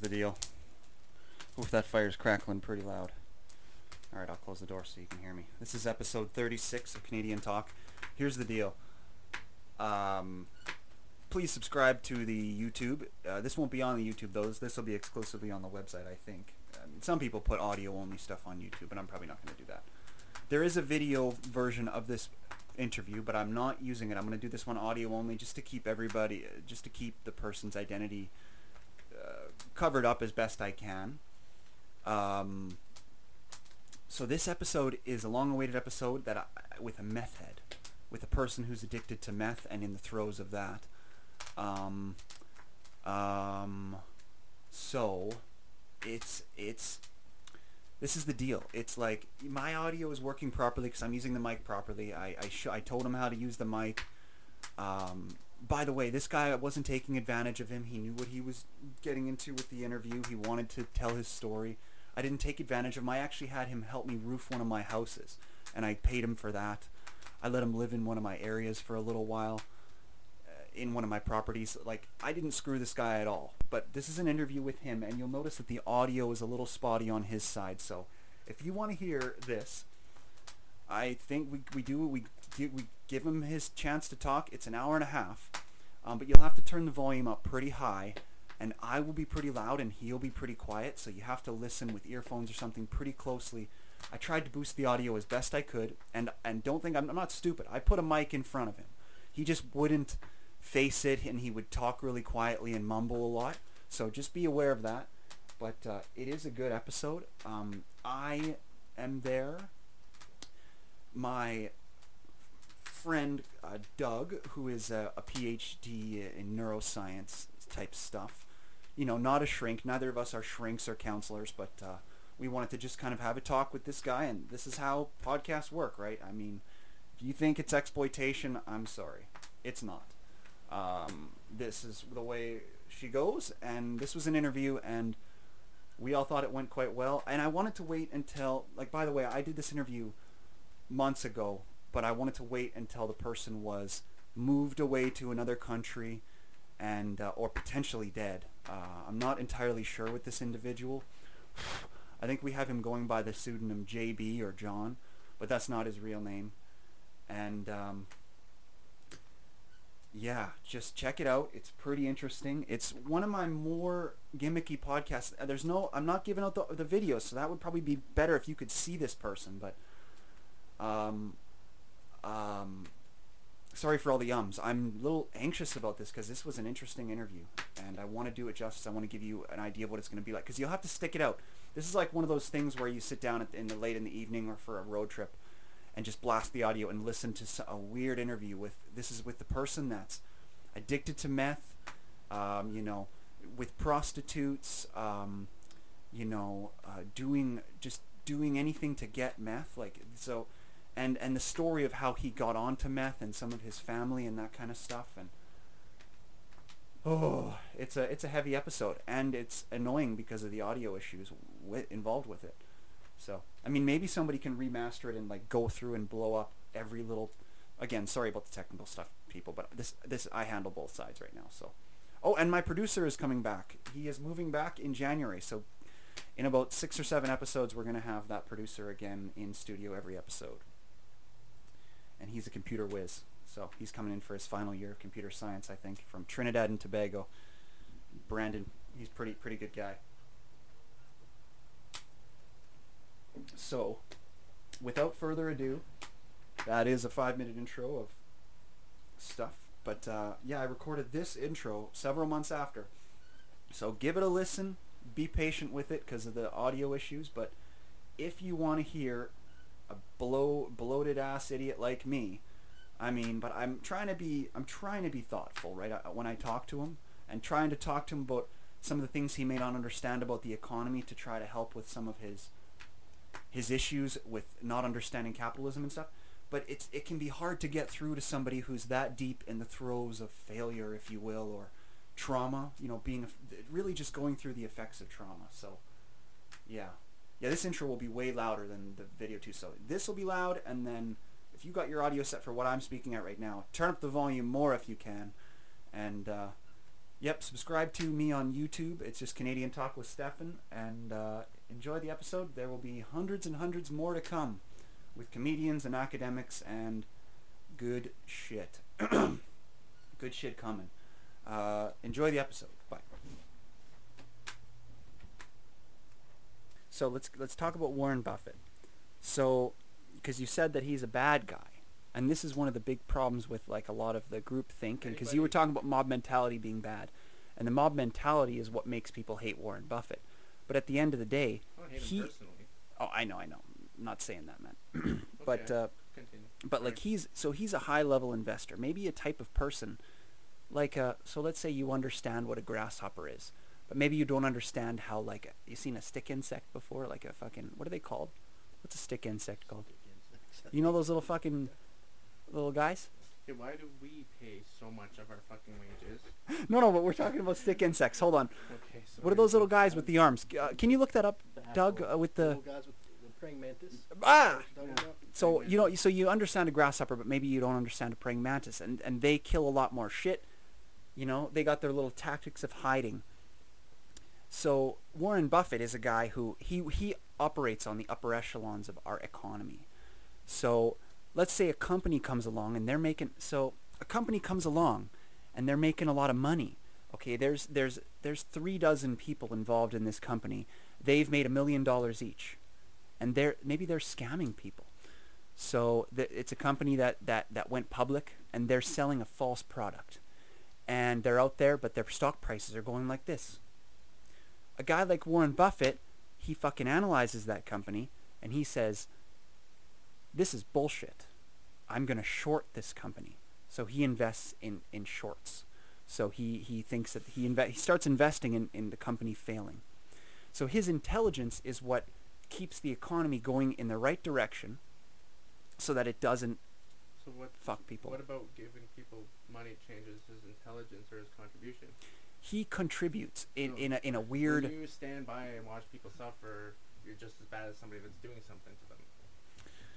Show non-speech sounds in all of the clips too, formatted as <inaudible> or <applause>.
The deal. Oof, that fire's crackling pretty loud. Alright, I'll close the door so you can hear me. This is episode 36 of Canadian Talk. Here's the deal. Um, please subscribe to the YouTube. Uh, this won't be on the YouTube, though. This will be exclusively on the website, I think. Um, some people put audio-only stuff on YouTube, but I'm probably not going to do that. There is a video version of this interview, but I'm not using it. I'm going to do this one audio only just to keep everybody, just to keep the person's identity uh, covered up as best I can. Um, so this episode is a long-awaited episode that I, with a meth head, with a person who's addicted to meth and in the throes of that. Um, um, so it's it's this is the deal. It's like my audio is working properly because I'm using the mic properly. I I, sh- I told him how to use the mic. Um, by the way, this guy wasn't taking advantage of him. He knew what he was getting into with the interview. He wanted to tell his story. I didn't take advantage of him. I actually had him help me roof one of my houses, and I paid him for that. I let him live in one of my areas for a little while, uh, in one of my properties. Like, I didn't screw this guy at all. But this is an interview with him, and you'll notice that the audio is a little spotty on his side. So, if you want to hear this, I think we, we do we we give him his chance to talk. It's an hour and a half, um, but you'll have to turn the volume up pretty high, and I will be pretty loud and he'll be pretty quiet. So you have to listen with earphones or something pretty closely. I tried to boost the audio as best I could, and and don't think I'm, I'm not stupid. I put a mic in front of him. He just wouldn't face it, and he would talk really quietly and mumble a lot. So just be aware of that. But uh, it is a good episode. Um, I am there my friend uh, Doug, who is a, a, PhD in neuroscience type stuff, you know, not a shrink. Neither of us are shrinks or counselors, but uh, we wanted to just kind of have a talk with this guy, and this is how podcasts work, right? I mean, if you think it's exploitation, I'm sorry, it's not. Um, this is the way she goes, and this was an interview, and we all thought it went quite well. And I wanted to wait until, like, by the way, I did this interview months ago, but I wanted to wait until the person was moved away to another country and uh, or potentially dead. Uh, I'm not entirely sure with this individual. I think we have him going by the pseudonym JB or John, but that's not his real name. And um, yeah, just check it out. It's pretty interesting. It's one of my more gimmicky podcasts. There's no, I'm not giving out the, the videos, so that would probably be better if you could see this person, but um, um, sorry for all the ums. I'm a little anxious about this because this was an interesting interview, and I want to do it justice. I want to give you an idea of what it's going to be like because you'll have to stick it out. This is like one of those things where you sit down in the late in the evening or for a road trip, and just blast the audio and listen to a weird interview with. This is with the person that's addicted to meth. Um, you know, with prostitutes. Um, you know, uh, doing just doing anything to get meth. Like so and and the story of how he got onto meth and some of his family and that kind of stuff. And oh it's a it's a heavy episode. And it's annoying because of the audio issues involved with it. So i mean maybe somebody can remaster it and like go through and blow up every little again sorry about the technical stuff people but this this i handle both sides right now so. Oh and my producer is coming back. He is moving back in january so in about six or seven episodes we're going to have that producer again in studio every episode and he's a computer whiz. So he's coming in for his final year of computer science, I think, from Trinidad and Tobago. Brandon, he's pretty pretty good guy. So, without further ado, that is a five-minute intro of stuff. But uh, yeah, I recorded this intro several months after. So give it a listen. Be patient with it because of the audio issues. But if you want to hear a blow, bloated ass idiot like me. I mean, but I'm trying to be I'm trying to be thoughtful, right? When I talk to him and trying to talk to him about some of the things he may not understand about the economy to try to help with some of his his issues with not understanding capitalism and stuff. But it's it can be hard to get through to somebody who's that deep in the throes of failure, if you will, or trauma. You know, being really just going through the effects of trauma. So, yeah. Yeah, this intro will be way louder than the video too. So this will be loud, and then if you got your audio set for what I'm speaking at right now, turn up the volume more if you can, and uh, Yep, subscribe to me on YouTube. It's just Canadian Talk with Stefan, and uh, enjoy the episode. There will be hundreds and hundreds more to come with comedians and academics and good shit. <clears throat> good shit coming. Uh, enjoy the episode. So let's let's talk about Warren Buffett. So, because you said that he's a bad guy, and this is one of the big problems with like a lot of the group think, and because you were talking about mob mentality being bad, and the mob mentality is what makes people hate Warren Buffett. But at the end of the day, I hate he him personally. oh I know I know, I'm not saying that man, <clears throat> but Okay. uh, Continue. but like he's so he's a high level investor, maybe a type of person, like uh so let's say you understand what a grasshopper is, but maybe you don't understand how like you seen a stick insect before, like a fucking what are they called? What's a stick insect called? You know those little fucking little guys? Okay, why do we pay so much of our fucking wages? <laughs> No, no, but we're talking about stick insects. Hold on. Okay, so What are those little guys with the arms? Uh, can you look that up, Doug, uh, with the little guys with the praying mantis. ah? Talking about? So you know, so you understand a grasshopper, but maybe you don't understand a praying mantis, and and they kill a lot more shit. You know, they got their little tactics of hiding. So Warren Buffett is a guy who he he operates on the upper echelons of our economy. So let's say a company comes along and they're making so a company comes along and they're making a lot of money. Okay, there's there's there's three dozen people involved in this company. They've made a million dollars each, and they're maybe they're scamming people. So it's a company that, that, that went public and they're selling a false product. And they're out there, but their stock prices are going like this. A guy like Warren Buffett, he fucking analyzes that company and he says, this is bullshit. I'm going to short this company. So he invests in, in shorts. So he, he thinks that he, inve- he starts investing in, in the company failing. So his intelligence is what keeps the economy going in the right direction so that it doesn't So what? fuck people. What about giving people money changes his intelligence or his contribution? He contributes in, No. in, a, in a When weird... you stand by and watch people suffer, you're just as bad as somebody that's doing something to them.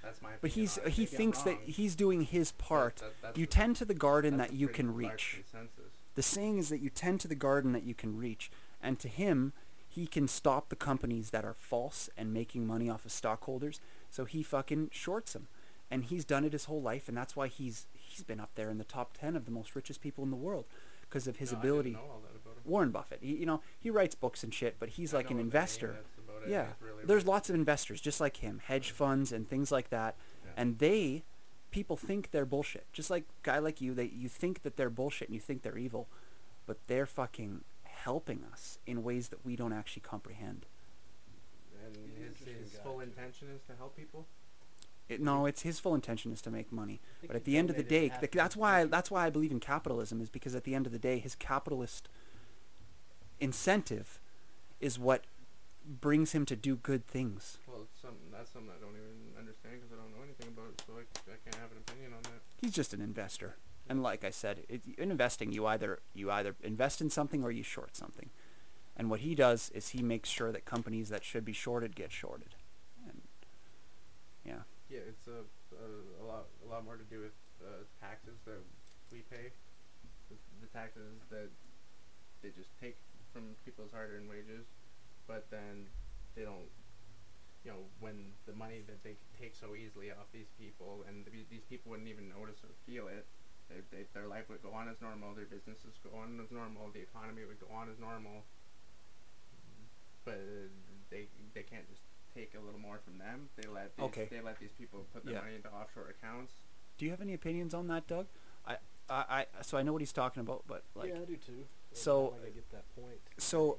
That's my. But opinion he's he Maybe thinks that he's doing his part. that- that's You tend to the garden that you can reach. Consensus. The saying is that you tend to the garden that you can reach. And to him, he can stop the companies that are false and making money off of stockholders. So he fucking shorts them. And he's done it his whole life, and that's why he's he's been up there in the top ten of the most richest people in the world, because of his No, ability. I didn't know all that about him. Warren Buffett, he, you know, he writes books and shit, but he's I like an the name, investor. that's about it. Yeah, He's really there's lots of investors just like him, hedge funds and things like that, Yeah. and they, people think they're bullshit. Just like guy like you, they you think that they're bullshit and you think they're evil, but they're fucking helping us in ways that we don't actually comprehend. And his, his full intention is to help people. It, no, it's his full intention is to make money, but at the end of the day, donated half th- of his that's why fortune. that's why I believe in capitalism is because at the end of the day, his capitalist incentive is what brings him to do good things. Well, something that's something I don't even understand because I don't know anything about it, so I, I can't have an opinion on that. he's just an investor and like i said it, in investing you either you either invest in something or you short something and what he does is he makes sure that companies that should be shorted get shorted and yeah Yeah, it's a, a, a lot a lot more to do with uh, taxes that we pay. The, the taxes that they just take from people's hard-earned wages, but then they don't. You know, when the money that they take so easily off these people, and th- these people wouldn't even notice or feel it. They, they, their life would go on as normal. Their businesses go on as normal. The economy would go on as normal. But uh, they they can't just take a little more from them. They let these, Okay. they let these people put their Yeah. money into offshore accounts. do you have any opinions on that doug i i, I so i know what he's talking about but like yeah, I do too. And so- I'm not gonna get that point. so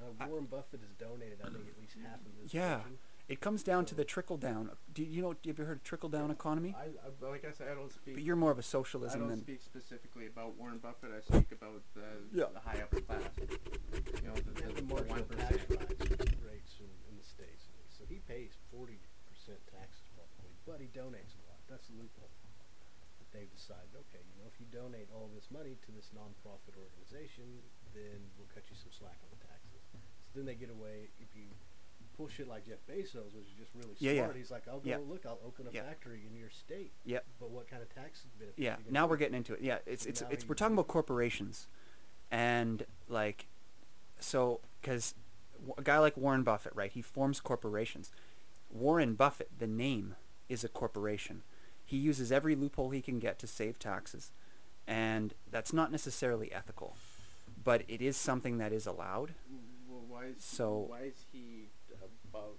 Uh, I- Warren Buffett has donated, I think, at least half of his Yeah. fortune. it comes down to the trickle down do you know Have you heard of trickle down economy I, I like I said, I don't speak. but you're more of a socialism than I don't than speak specifically about Warren Buffett. I speak about the, Yeah. the high upper class. You know, the, Yeah, the, the the marginal one tax rates, rates in, in the states. So he pays forty percent taxes probably, but he donates a lot. That's the loophole. They've decided, okay, you know, if you donate all this money to this nonprofit organization, then we'll cut you some slack on the taxes. So then they get away if you pull shit like Jeff Bezos, which is just really Yeah, yeah. smart. He's like, I'll go Yeah. look, I'll open a Yeah. factory in your state. Yep. But what kind of tax benefits? yeah now we're getting into it yeah it's So it's, it's we're talking about corporations and like, so because a guy like Warren Buffett, right? He forms corporations. Warren Buffett, the name, is a corporation. He uses every loophole he can get to save taxes, and that's not necessarily ethical, but it is something that is allowed. Well, why is So- why is he above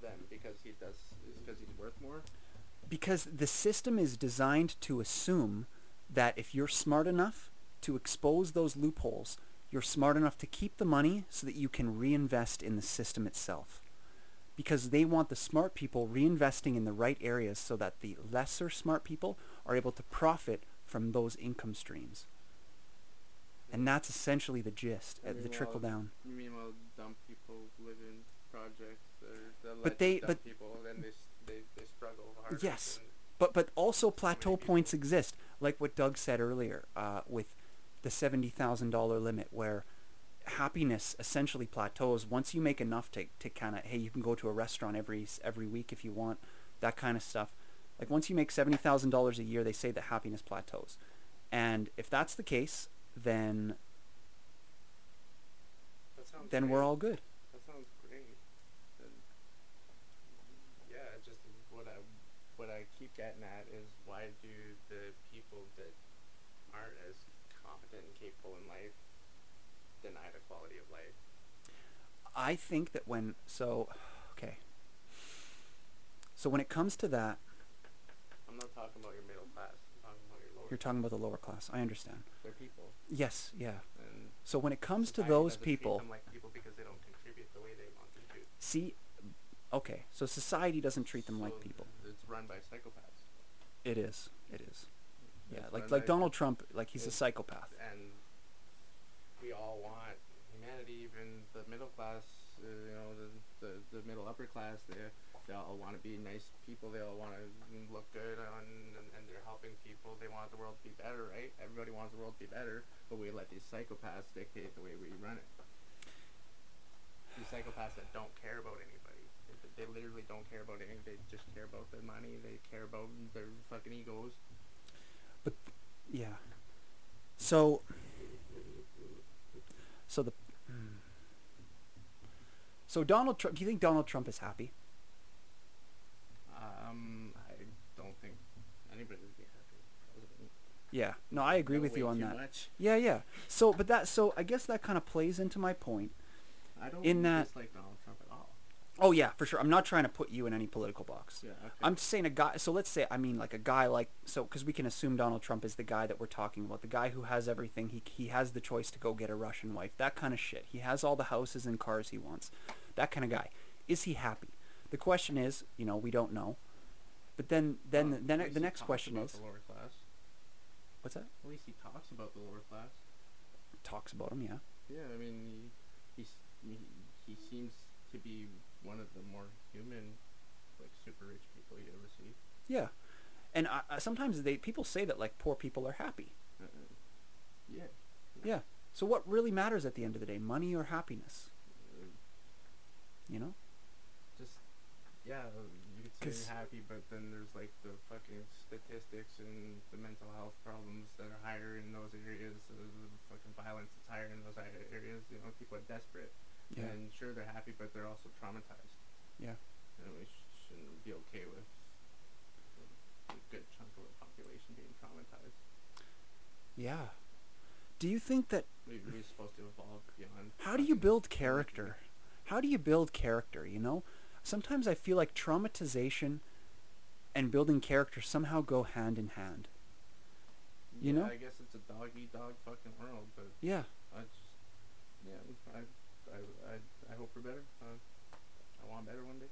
them? Because he does. Because he's worth more. because the system is designed to assume that if you're smart enough to expose those loopholes, you're smart enough to keep the money so that you can reinvest in the system itself. Because they want the smart people reinvesting in the right areas so that the lesser smart people are able to profit from those income streams. And that's essentially the gist, uh, the trickle down. Meanwhile, dumb people live in projects. But they- dumb but- people, then they, they they struggle hard. Yes. But but also plateau points exist, like what Doug said earlier, uh, with the seventy thousand dollar limit, where happiness essentially plateaus once you make enough to to kind of hey you can go to a restaurant every every week if you want that kind of stuff. Like once you make seventy thousand dollars a year, they say that happiness plateaus, and if that's the case, then That sounds then great. we're all good. That sounds great. And yeah, just what I what I keep getting at is why do the people that aren't as competent and capable in life deny the quality of life? I think that when so okay. So when it comes to that, I'm not talking about your middle class. I'm talking about your lower. you're talking about the lower class. I understand. They're people, Yes, yeah. and So when it comes to those people, them like people because they don't contribute the way they want them to. see, okay, so society doesn't treat them like people. It's run by psychopaths. It is, it is. Yeah, like like Donald Trump, like he's a psychopath. and we all want humanity, even the middle class, uh, you know, the, the, the middle upper class, they, they all want to be nice people, they all want to look good, on, and, and they're helping people, they want the world to be better, right? Everybody wants the world to be better, but we let these psychopaths dictate the way we run it. These psychopaths that don't care about anybody. They, they literally don't care about anything, they just care about their money, they care about their fucking egos. But, yeah. So. So the. So Donald Trump, do you think Donald Trump is happy? Um, I don't think anybody would be happy. with the president. Yeah. No, I agree with you on that. Much. Yeah, yeah. So, but that, so I guess that kind of plays into my point. I don't In that- dislike Donald Trump at all. Oh yeah, for sure. I'm not trying to put you in any political box. Yeah, okay. I'm just saying a guy. So let's say I mean like a guy like so because we can assume Donald Trump is the guy that we're talking about, the guy who has everything. He he has the choice to go get a Russian wife, that kind of shit. He has all the houses and cars he wants, that kind of guy. Is he happy? The question is, you know, we don't know. But then then Well, then the next question about is the lower class. what's that? At least he talks about the lower class. Talks about him, yeah. Yeah, I mean, he he's, he he seems to be one of the more human, like super rich people you ever see. Yeah. And I, sometimes they people say that like poor people are happy. Uh, yeah. Yeah. So what really matters at the end of the day, money or happiness? You know? just yeah, you could say 'Cause- you're happy, but then there's like the fucking statistics and the mental health problems that are higher in those areas. Uh, the fucking violence that's higher in those areas. You know, people are desperate, Yeah. and sure they're happy, but they're also traumatized. Yeah. And we sh- shouldn't be okay with a good chunk of the population being traumatized. Yeah. Do you think that We, we're supposed to evolve beyond. how do you build religion. character? How do you build character, you know? Sometimes I feel like traumatization and building character somehow go hand in hand. You yeah, know? I guess it's a dog eat dog fucking world, but Yeah. I just, yeah, I, I, I, I hope for better. Uh, I want better one day.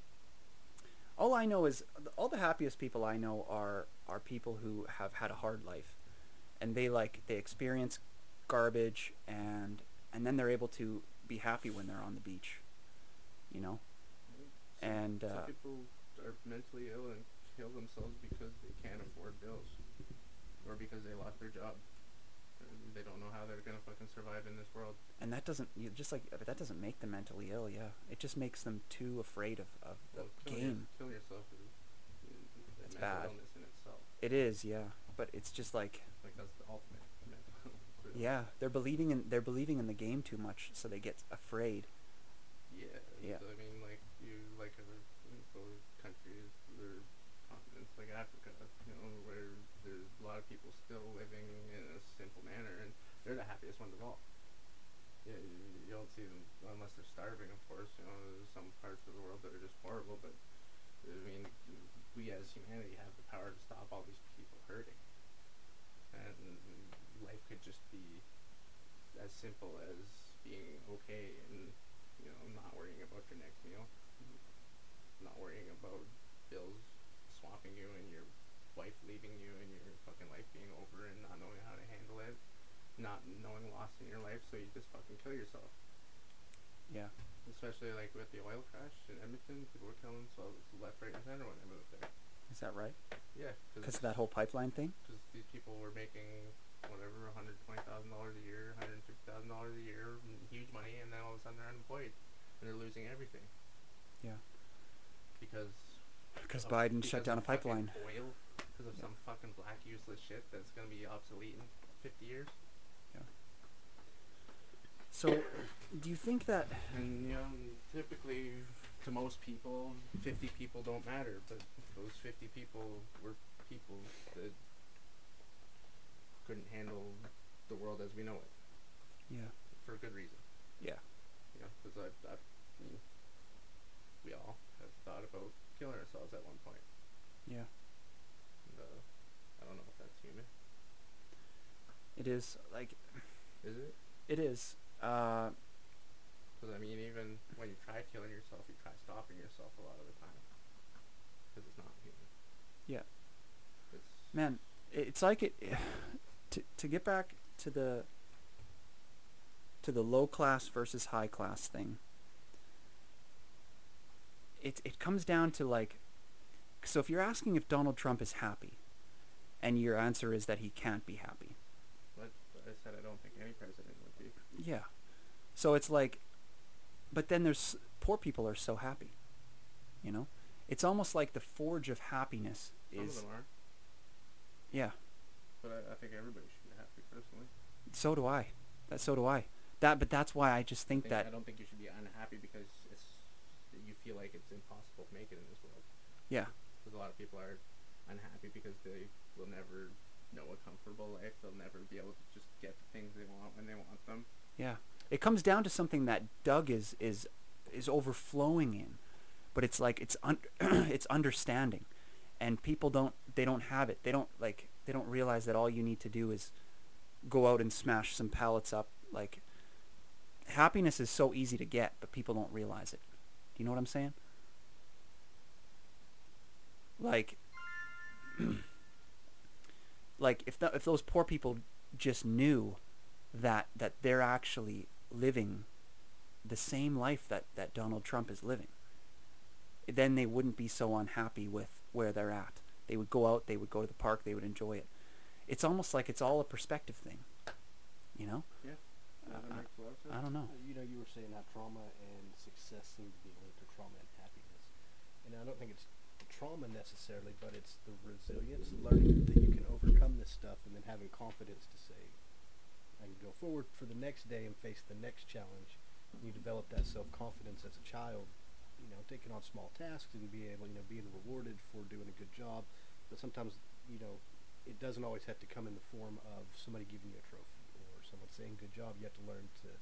All I know is all the happiest people I know are are people who have had a hard life and they like they experience garbage and and then they're able to be happy when they're on the beach. You know? And some uh people are mentally ill and kill themselves because they can't afford bills, or because they lost their job. They don't know how they're gonna fucking survive in this world. and that doesn't you just like that doesn't make them mentally ill, yeah. It just makes them too afraid of, of the kill game. Your, kill yourself is, bad. in itself. It is, yeah. But it's just like Like that's the ultimate. <laughs> Yeah, they're believing in they're believing in the game too much, so they get afraid. Yeah. Yeah. I mean, like you like other countries or continents like Africa, you know, where there's a lot of people still living in a simple manner, and they're the happiest ones of all. Yeah, you, you don't see them unless they're starving, of course. You know, there's some parts of the world that are just horrible, but I mean, we as humanity have the power to stop all these people hurting, and life could just be as simple as being okay and you know not worrying about your next meal, not worrying about bills swamping you and your wife leaving you and your fucking life being over and not knowing how to handle it, not knowing loss in your life, so you just fucking kill yourself. Yeah. Especially like with the oil crash in Edmonton, people were killing themselves left, right, and center when they moved there. Is that right? Yeah, Because of that whole pipeline thing? because these people were making whatever, one hundred twenty thousand dollars a year, one hundred fifty thousand dollars a year, huge money, and then all of a sudden they're unemployed and they're losing everything Yeah. because Because Biden because shut down a pipeline. Oil, because of Yeah. some fucking black useless shit that's gonna be obsolete in fifty years. Yeah. So, do you think that And you know, typically to most people, fifty people don't matter, but those fifty people were people that couldn't handle the world as we know it Yeah. for a good reason. Yeah. You know, because I, I, I mean, we all have thought about killing ourselves at one point. Yeah. And, uh, I don't know if that's human. It is like Is it? it is. Uh, Because I mean, even when you try killing yourself, you try stopping yourself a lot of the time. Because it's not human. Yeah. It's man, it's like it to to get back to the to the low class versus high class thing. It it comes down to like so if you're asking if Donald Trump is happy and your answer is that he can't be happy. But I said I don't think any president would be. Yeah. So it's like but then there's poor people are so happy. You know? It's almost like the forge of happiness Some is of them are, yeah. But I, I think everybody should be happy personally. So do I. That so do I. That but that's why I just I, think think, that I don't think you should be unhappy because it's you feel like it's impossible to make it in this world. yeah. Because a lot of people are unhappy because they will never know a comfortable life. They'll never be able to just get the things they want when they want them. Yeah. It comes down to something that Doug is is is overflowing in. But it's like it's un- <clears throat> it's understanding. And people don't they don't have it. They don't like they don't realize that all you need to do is go out and smash some pallets up like happiness is so easy to get, but people don't realize it. Do you know what I'm saying? Like <clears throat> like if th- if those poor people just knew that that they're actually living the same life that, that Donald Trump is living, then they wouldn't be so unhappy with where they're at. They would go out, they would go to the park, they would enjoy it. It's almost like it's all a perspective thing, you know? Yeah. Uh, I- makes a lot of sense. I don't know. You know, you were saying how trauma and success seem to be linked to trauma and happiness. And I don't think it's the trauma necessarily, but it's the resilience, learning that you can overcome this stuff, and then having confidence to say, I can go forward for the next day and face the next challenge. You develop that self confidence as a child, you know, taking on small tasks and be able, you know, being rewarded for doing a good job. But sometimes, you know, it doesn't always have to come in the form of somebody giving you a trophy or someone saying good job. You have to learn to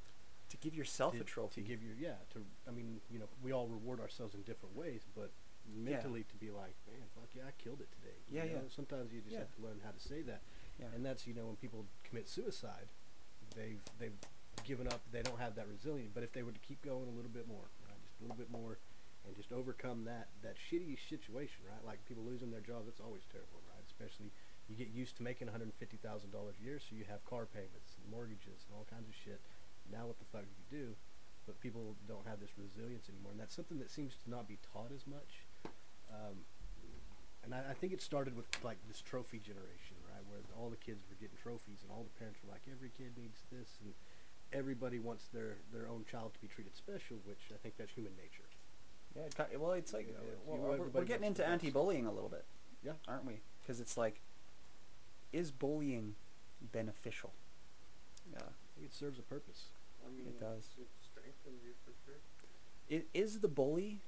To give yourself to, a trophy. to give you yeah to i mean you know we all reward ourselves in different ways but mentally to be like man fuck yeah i killed it today You Yeah, know, yeah. sometimes you just Yeah. have to learn how to say that yeah. and that's you know when people commit suicide they've they've given up they don't have that resilience but if they were to keep going a little bit more right just a little bit more and just overcome that that shitty situation right? Like people losing their jobs that's always terrible right? Especially you get used to making $150,000 a year so you have car payments and mortgages and all kinds of shit. Now what the fuck do you do? But people don't have this resilience anymore and that's something that seems to not be taught as much. Um, and I, I think it started with like this trophy generation right? Where all the kids were getting trophies and all the parents were like every kid needs this and everybody wants their their own child to be treated special which i think that's human nature Yeah, it well, it's like Yeah, well, we're, we're getting into the anti-bullying a little bit, Yeah. aren't we? Because it's like, is bullying beneficial? Yeah. It serves a purpose. I mean, It does. It strengthens you for sure. I- Is the bully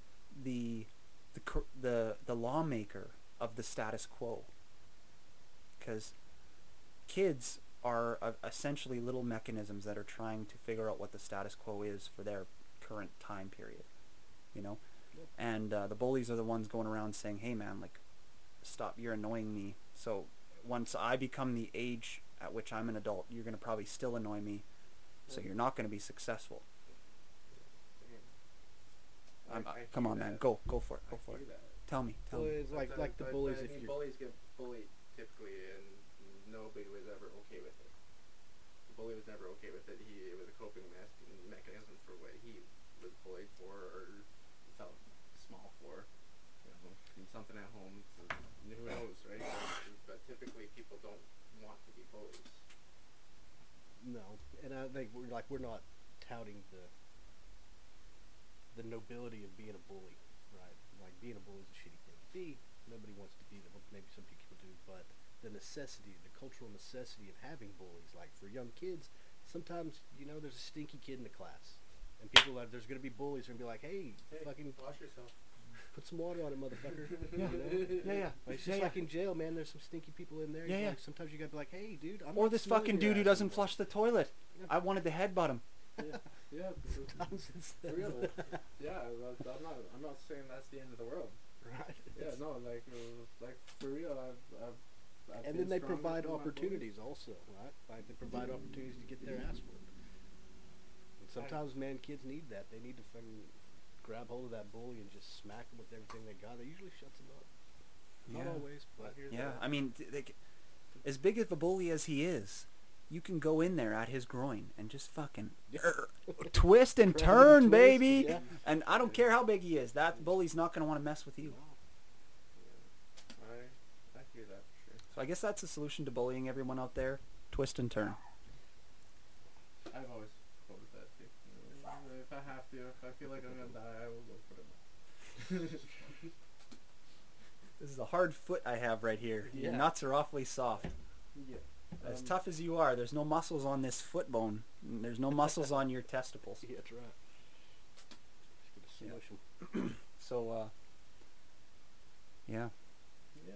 the the the the lawmaker of the status quo? Because kids are uh, essentially little mechanisms that are trying to figure out what the status quo is for their current time period. You know, Yep. And uh, the bullies are the ones going around saying, "Hey, man, like, stop! You're annoying me." So once I become the age at which I'm an adult, you're gonna probably still annoy me. So you're not gonna be successful. I- I'm, uh, I come hear on, man, go go for it, I go for it. that. Tell me, tell Well, me. it's like like the bullies but I if mean, you're bullies get bullied typically, and nobody was ever okay with it. The bully was never okay with it. He it was a coping mes- mechanism for what he was bullied for or felt small for. You know, and something at home. Who knows, right? But, typically, people don't want to be bullies. No, and I think we're like we're not touting the the nobility of being a bully, right? Like being a bully is a shitty thing to be. Nobody wants to be. Well, maybe some people do, but the necessity, the cultural necessity of having bullies, like for young kids, sometimes you know there's a stinky kid in the class, and people are there's gonna be bullies who are gonna be like, hey, fucking wash yourself. put some water on it, motherfucker. Yeah. <laughs> You know? Yeah, yeah. Like, it's just yeah. like in jail, man. There's some stinky people in there. Yeah, It's yeah. Like, sometimes you gotta be like, hey, dude. I'm Or this fucking dude who doesn't flush the toilet. Yeah. I wanted to headbutt him. Yeah. Sometimes <laughs> it's For real. yeah, I'm not. I'm not saying that's the end of the world. right. Yeah, no, like, uh, like for real. I've, I've, I've and been then they provide for my bullies. opportunities also, right? Like they provide opportunities to get their ass whooped. Sometimes, man, kids need that. They need to fucking grab hold of that bully and just smack them with everything they got. That usually shuts them up. Not Yeah. always, but Yeah, that. I mean, th- they, as big of a bully as he is, you can go in there at his groin and just fucking <laughs> er, twist and turn, twist, baby. yeah. And I don't care how big he is. That bully's not going to want to mess with you. I, I hear that sure. So I guess that's the solution to bullying everyone out there. Twist and turn. I've always quoted that too. Uh, If I to, if I feel like I'm gonna die, I will go for knife. <laughs> This is a hard foot I have right here. Your nuts are awfully soft. yeah. As Um, tough as you are, there's no muscles on this foot bone. There's no muscles on your testicles. <laughs> yeah, that's right. Just get a Yeah. <clears throat> So, uh, yeah. Yeah.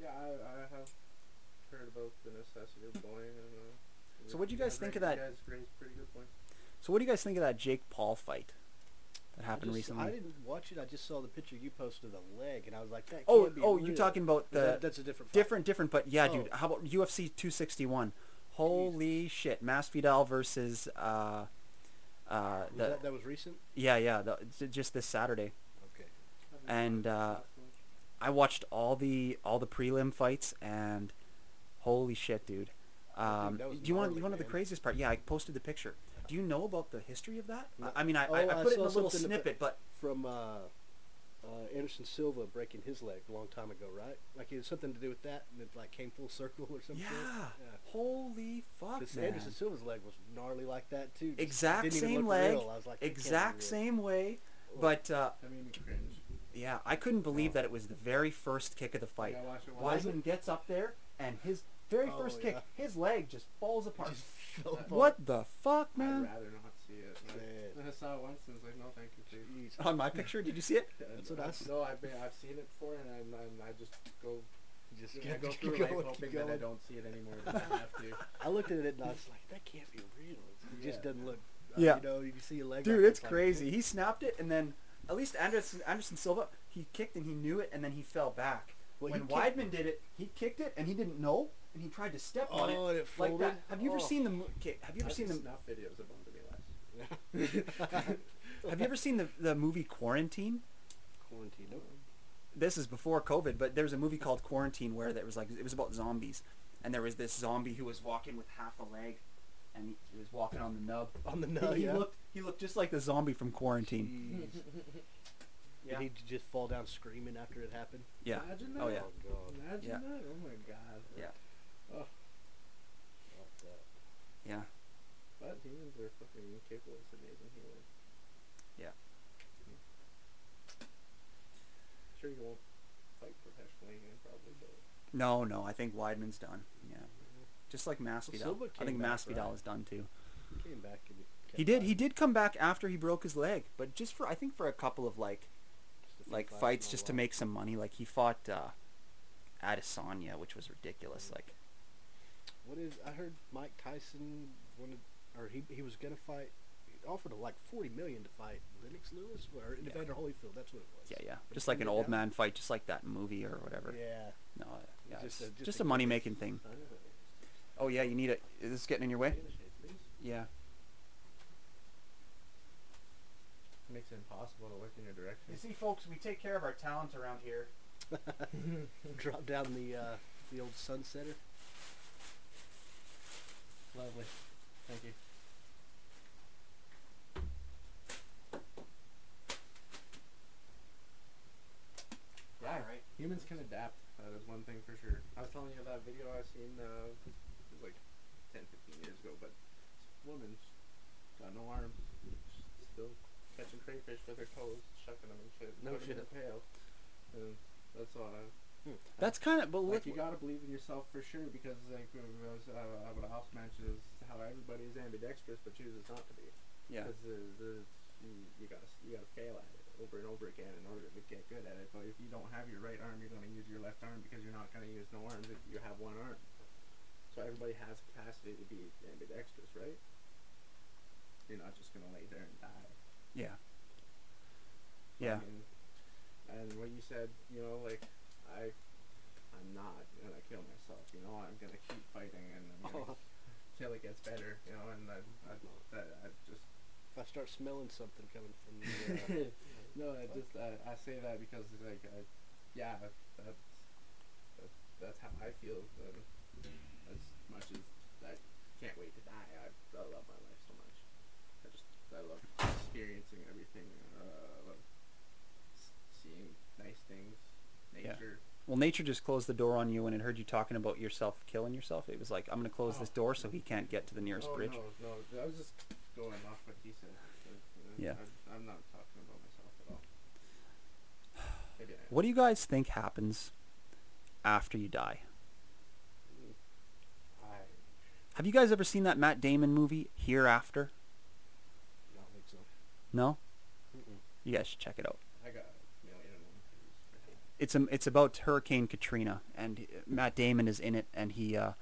Yeah, I, I have heard about the necessity of bullying and. Uh, So what'd you guys think of that- You guys raised pretty good points. So what do you guys think of that Jake Paul fight that I happened just- recently? I didn't watch it. I just saw the picture you posted of the leg, and I was like, that oh, can't be oh, you're talking about the That- that's a different. Fight. different, different, but yeah, dude. Oh. How about UFC 261? Holy shit, Masvidal versus uh, uh, Was the that, that was recent. yeah, yeah, the, just this Saturday. Okay. And, uh, I watched all the all the prelim fights and holy shit, dude. Um, do you want you want the craziest part? Yeah, I posted the picture. Do you know about the history of that? No. I I mean, I, Oh, I, I I put it in a little snippet, but From uh, uh, Anderson Silva breaking his leg a long time ago, right? Like it was something to do with that, and it like came full circle or something. yeah, holy fuck, This man. Anderson Silva's leg was gnarly like that too. just Exact same leg, real. I was like, that can't be exact same way, but uh, I mean, yeah, I couldn't believe Oh. that it was the very first kick of the fight. Yeah, watch it, Weidman gets up there and his very Oh, first kick, yeah. his leg just falls apart. Just <laughs> fell apart. What the fuck, man? I'd rather not see it. Like, Man. I saw it once and was like, no, thank you, please. Jeez. On my picture, did you see it? <laughs> That's what I s- No, I've been, I've seen it before, and I'm, I'm, I just go, Just I <laughs> keep, go keep through going, life hoping that I don't see it anymore. I have to. I looked at it and I was like, that can't be real. It just doesn't look. Uh, Yeah. You know, you see a leg. Dude, like it's like, crazy. He snapped it, and then at least Anderson Anderson Silva, he kicked and he knew it, and then he fell back. Well, he when kicked- Weidman did it, he kicked it and he didn't know, and he tried to step on it Oh, and it like folded. that. Have you ever Oh. seen the? mo- Okay, have you ever I've seen the? snuff videos of them to less. Have you ever seen the the movie Quarantine? Quarantine. Nope. This is before COVID, but there was a movie called Quarantine where there was like it was about zombies, and there was this zombie who was walking with half a leg, and he, he was walking on the nub. On the nub, he yeah. looked he looked just like the zombie from Quarantine. Jeez. <laughs> Yeah. Did he just fall down screaming after it happened? Yeah. Imagine oh, that. Oh yeah. Oh god. Imagine Yeah. that. Oh my god. Yeah. Oh, Not that. Yeah. but humans are fucking capable of amazing healing. Yeah. Sure, you won't fight professionally again, probably, but No, no, I think Weidman's done. Yeah. just like Masvidal. Silva I think back, Masvidal right? is done too. He came back and He did. He did come back after he broke his leg, but just for I think for a couple of like Just a few like fights fights just to make some money. Like he fought uh, Adesanya, which was ridiculous. Like What is? I heard Mike Tyson wanted, or he he was gonna fight. He offered like forty million to fight Lennox Lewis or Yeah. Evander Holyfield. That's what it was. yeah, yeah, But just like an old man fight, just like that movie or whatever. Yeah. No, uh, yeah, Just it's a- just, just a a money making thing. I know that. Oh yeah, you need it. Is this getting in your way? Finish it. Yeah. Makes it impossible to look in your direction. You see, folks, we take care of our talent around here. <laughs> Drop down the uh, the old Sun Center. Lovely. Thank you. Yeah, right. Humans can adapt. That is one thing for sure. I was telling you that video I seen uh, it was like 10, 15 years ago, but woman's got no arms, still catching crayfish with her toes, shucking them and shit. No 'em in shit. a pail. And that's all. I, That's kind of, but look, like you gotta believe in yourself for sure because like uh, was, what I also mentioned is how everybody is ambidextrous but chooses not to be. yeah, Because the, the, you, you gotta you gotta fail at it over and over again in order to get good at it. But if you don't have your right arm, you're gonna use your left arm because you're not gonna use no arms if you have one arm. So everybody has capacity to be ambidextrous, right? You're not just gonna lay there and die. yeah, yeah. I mean, and what you said, you know, like I, I'm not gonna kill myself. You know, I'm gonna keep fighting and I'm gonna <laughs> till it gets better. You know, and I, I, that, I just If I start smelling something coming from the, uh, <laughs> no, I just I, I say that because it's like I, yeah, that's that's that's how I feel. As much as I can't wait to die, I, I love my life so much. I just I love experiencing everything. Uh, I love s- seeing nice things, Yeah. Well, nature just closed the door on you when it heard you talking about yourself killing yourself. It was like, I'm gonna close oh, this Oh. door so he can't get to the nearest oh bridge. no, no, I was just going off what he said. Yeah. I, I'm not talking about myself at all. Maybe What do you guys think happens after you die? I Have you guys ever seen that Matt Damon movie Hereafter? I don't think so. No, Mm-mm. you guys should check it out. I got a million and one theories for that. It's um, it's about Hurricane Katrina, and Matt Damon is in it, and he, uh,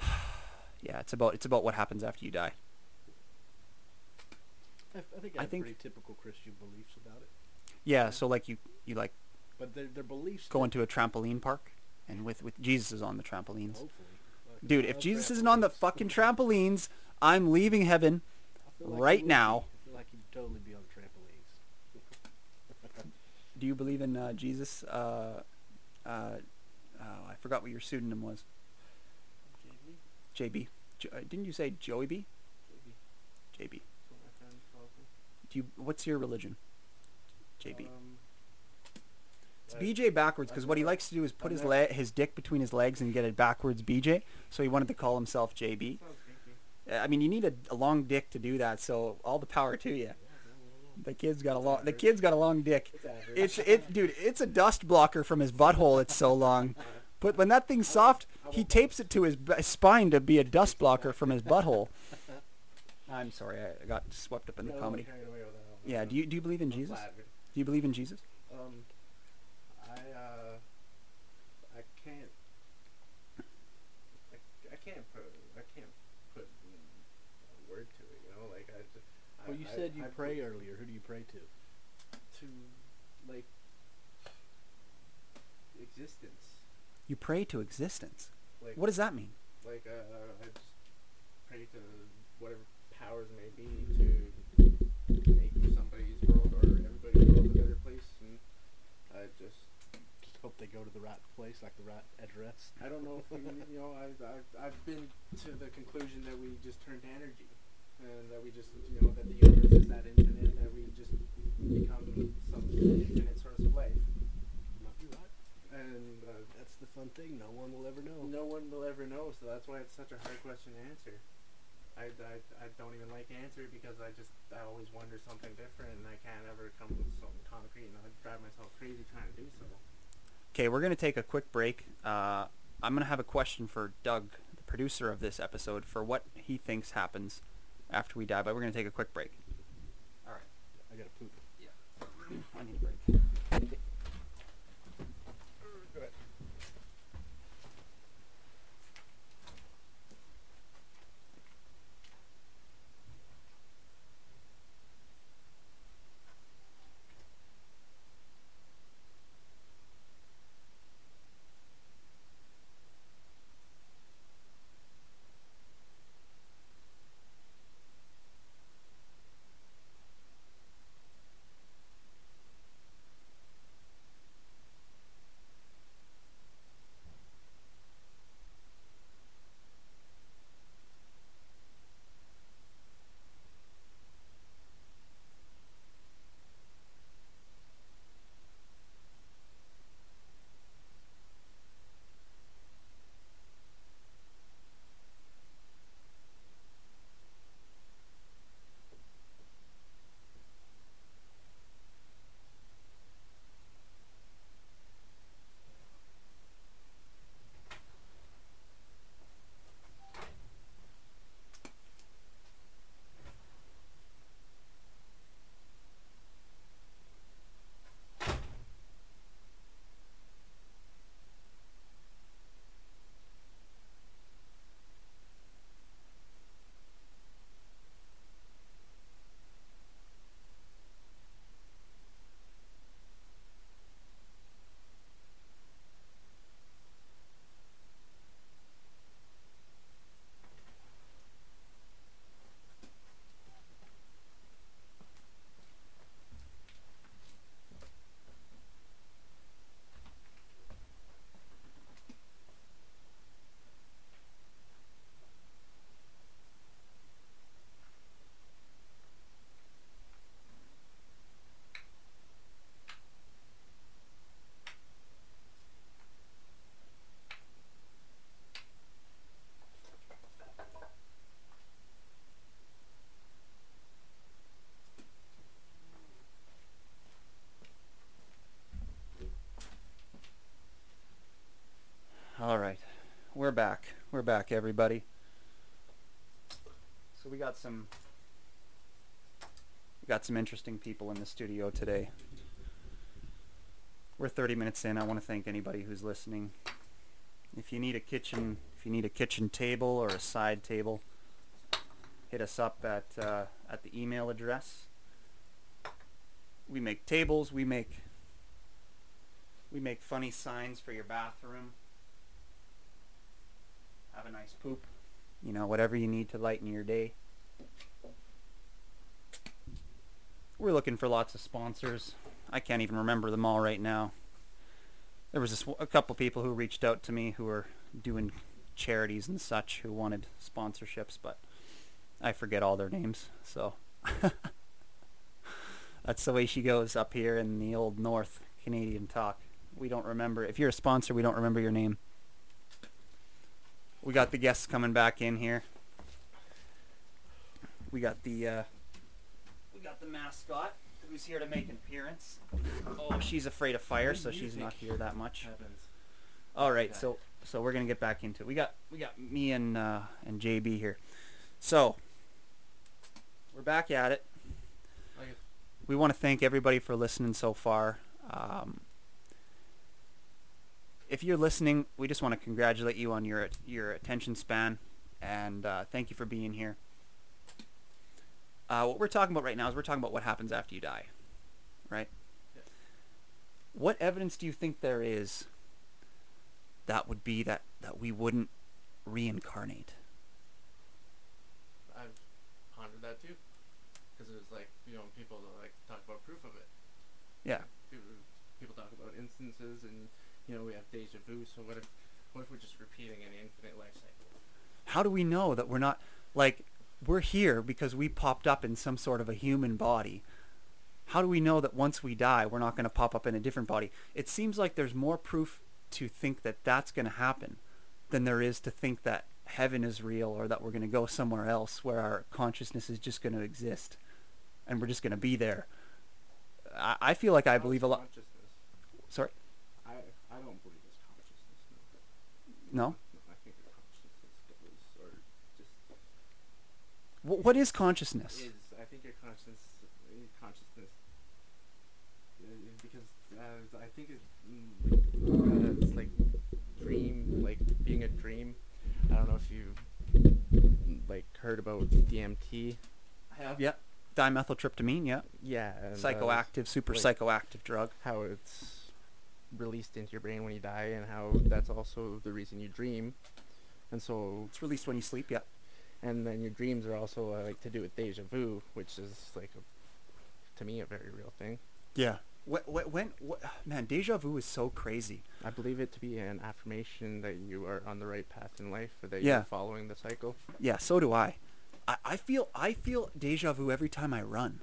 <sighs> yeah, it's about it's about what happens after you die. I, I think I I have think- pretty typical Christian beliefs about it, Yeah, so like you you like but their their beliefs. go into a trampoline park, and with with Jesus is on the trampolines. Hopefully, Fuck, Dude, if Jesus isn't on the fucking trampolines, I'm leaving heaven. Like right now- be. I feel like he'd totally be on trampolines. Do you believe in uh, Jesus? Uh, uh, oh, I forgot what your pseudonym was. JB. Jo- uh, didn't you say Joey B? JB. that's what my friend calls me. Do you? What's your religion? JB. Um, It's BJ backwards because what he likes to do is put his le- his dick between his legs and get a backwards BJ. So he wanted to call himself JB. Uh, I mean, you need a, a long dick to do that. So all the power to you. Yeah, no, no, no. The kid's got a long. The kid's got a long dick. It's it, dude. It's a dust blocker from his butthole. It's so long. But when that thing's soft, he tapes it to his b- spine to be a dust blocker from his butthole. <laughs> I'm sorry, I got swept up in the comedy. carried away with that one. Yeah. Do you do you believe in Jesus? Do you believe in Jesus? Um, I uh, I can't. I, I can't put I can't put mm, a word to it. You know, like I. Just, Well, you I, said you I pray put earlier. Who do you pray to? to like existence. You pray to existence. Like What does that mean? like uh, I just pray to whatever powers may be to make somebody's world or everybody's world a better place, and I just Just hope they go to the right place, like the right address. I don't know if we, you <laughs> know I I've, I've been to the conclusion that we just turn to energy, and that we just you know that the universe is that infinite that we just become some infinite source of life, Might be right. and uh, That's the fun thing. No one will ever know. no one will ever know. So that's why it's such a hard question to answer. I, I, I don't even like to answer because I just I always wonder something different and I can't ever come with something concrete and I drive myself crazy trying to do so. Okay, we're gonna take a quick break. Uh, I'm gonna have a question for Doug, the producer of this episode, for what he thinks happens after we die. But we're gonna take a quick break. Gotta poop. <clears throat> I need a break. Back. Everybody. So we got some we got some interesting people in the studio today. We're 30 minutes in. I want to thank anybody who's listening. If you need a kitchen, if you need a kitchen table or a side table, hit us up at uh, at the email address. We make tables. We make we make funny signs for your bathroom have a nice poop. You know, whatever you need to lighten your day. We're looking for lots of sponsors. I can't even remember them all right now. There was this, a couple people who reached out to me who were doing charities and such who wanted sponsorships, but I forget all their names. So <laughs> that's the way she goes up here in the old North Canadian talk. We don't remember. If you're a sponsor, we don't remember your name. We got the guests coming back in here. We got the uh, we got the mascot who's here to make an appearance. Oh, she's afraid of fire, so she's not here that much. Happens. All right, Okay. so so we're gonna get back into it. We got we got me and uh, and JB here. So we're back at it. We want to thank everybody for listening so far. Um, if you're listening, we just want to congratulate you on your your attention span, and uh, thank you for being here. Uh, what we're talking about right now is we're talking about what happens after you die, right? Yeah. What evidence do you think there is that would be that that we wouldn't reincarnate? I've pondered that too, because it's like you know people that like talk about proof of it. Yeah. People, people talk about instances, and you know we have deja vu. So what if what if we're just repeating an infinite life cycle? how do we know that we're not like we're here because we popped up in some sort of a human body how do we know that once we die we're not going to pop up in a different body it seems like there's more proof to think that that's going to happen than there is to think that heaven is real or that we're going to go somewhere else where our consciousness is just going to exist and we're just going to be there I, I feel like i believe a lot sorry I I don't believe it's consciousness. No. No. I think your consciousness goes, or just Wh- what is consciousness? is. I think your your consciousness, uh, because uh, I think it, mm, uh, it's like dream, like being a dream. I don't know if you like heard about DMT. I have. Yeah. Dimethyltryptamine. Yeah. Yeah, and, uh, Psychoactive, super like- psychoactive drug. how it's released into your brain when you die, and how that's also the reason you dream. And so, It's released when you sleep. Yeah. and then your dreams are also uh, like to do with deja vu, which is like a, to me a very real thing. Yeah. When, when, when, man, deja vu is so crazy. I believe it to be an affirmation that you are on the right path in life, or that Yeah. you're following the cycle. Yeah, so do I. I. I feel I feel deja vu every time I run,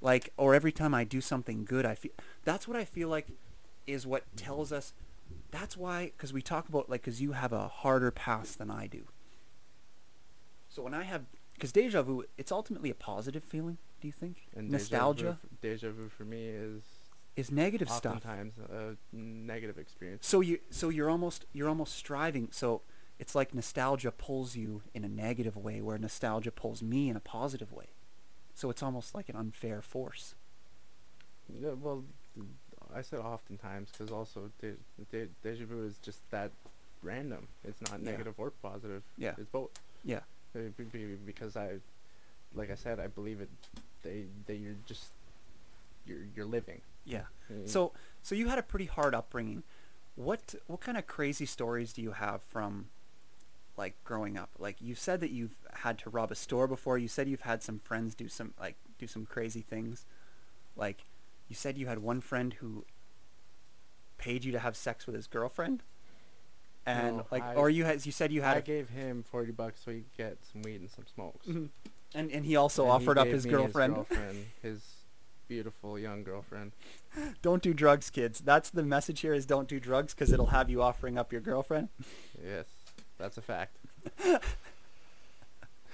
like or every time I do something good. I feel that's what I feel like is what tells us. That's why because we talk about like because you have a harder past than I do. So when I have because deja vu, it's ultimately a positive feeling. Do you think And nostalgia Deja vu, deja vu for me is is negative stuff? oftentimes a negative experience. So you so you're almost you're almost striving. So it's like nostalgia pulls you in a negative way, where nostalgia pulls me in a positive way. So it's almost like an unfair force. Yeah, well, I said oftentimes because also de- de- deja vu is just that random. It's not Yeah. negative or positive. Yeah. It's both. Yeah. Uh, be- be- Because I, like I said, I believe it. They that you're just you're you're living. Yeah. Mm. So so you had a pretty hard upbringing. What what kind of crazy stories do you have from like growing up? Like you said that you've had to rob a store before. You said you've had some friends do some like do some crazy things. Like you said you had one friend who paid you to have sex with his girlfriend. And No, like I- or you had you said you had I a- gave him forty bucks so he could get some weed and some smokes. Mhm. and and he also And he offered up his girlfriend. His girlfriend, his beautiful young girlfriend. <laughs> don't do drugs, kids. That's the message here is don't do drugs because it'll have you offering up your girlfriend. Yes, that's a fact. <laughs>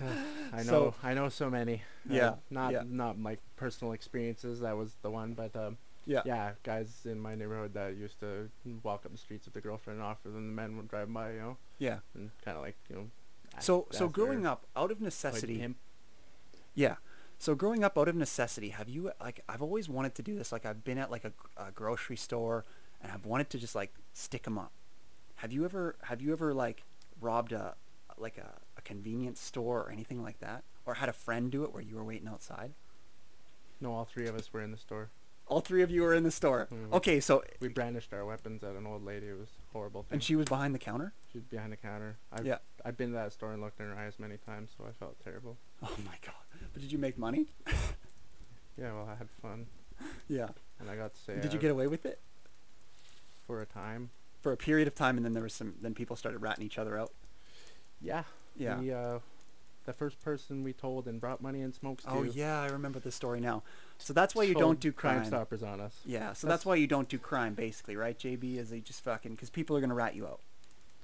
<sighs> I know, So- I know so many. Uh, Yeah, not yeah. not like personal experiences. That was the one, but um, Yeah. yeah, guys in my neighborhood that used to walk up the streets with the girlfriend and offer them. The men would drive by, you know, Yeah. and kind of like you know. So so growing up out of necessity. Yeah. So growing up out of necessity, have you like I've always wanted to do this. Like I've been at like a, a grocery store and I've wanted to just like stick them up. Have you ever have you ever like robbed a like a, a convenience store or anything like that, or had a friend do it where you were waiting outside? No, all three of us were in the store. All three of you were in the store. Mhm. Okay, so We brandished our weapons at an old lady. It was horrible. Thing. and she was behind the counter. she was behind the counter. I've, Yeah. I've been to that store and looked in her eyes many times, so I felt terrible. <laughs> Oh my god! But did you make money? <laughs> Yeah, well, I had fun, Yeah. and I got to say. Did you get away with it for a time? for a period of time, and then there was some then people started ratting each other out? Yeah. Yeah. We, uh, the first person we told and brought money and smokes to. Oh yeah, I remember the story now. So that's why you don't do Crime crime. Stoppers on us. Yeah, so that's, That's- why you don't do crime, basically, right, JB? Is they just fucking because people are gonna rat you out.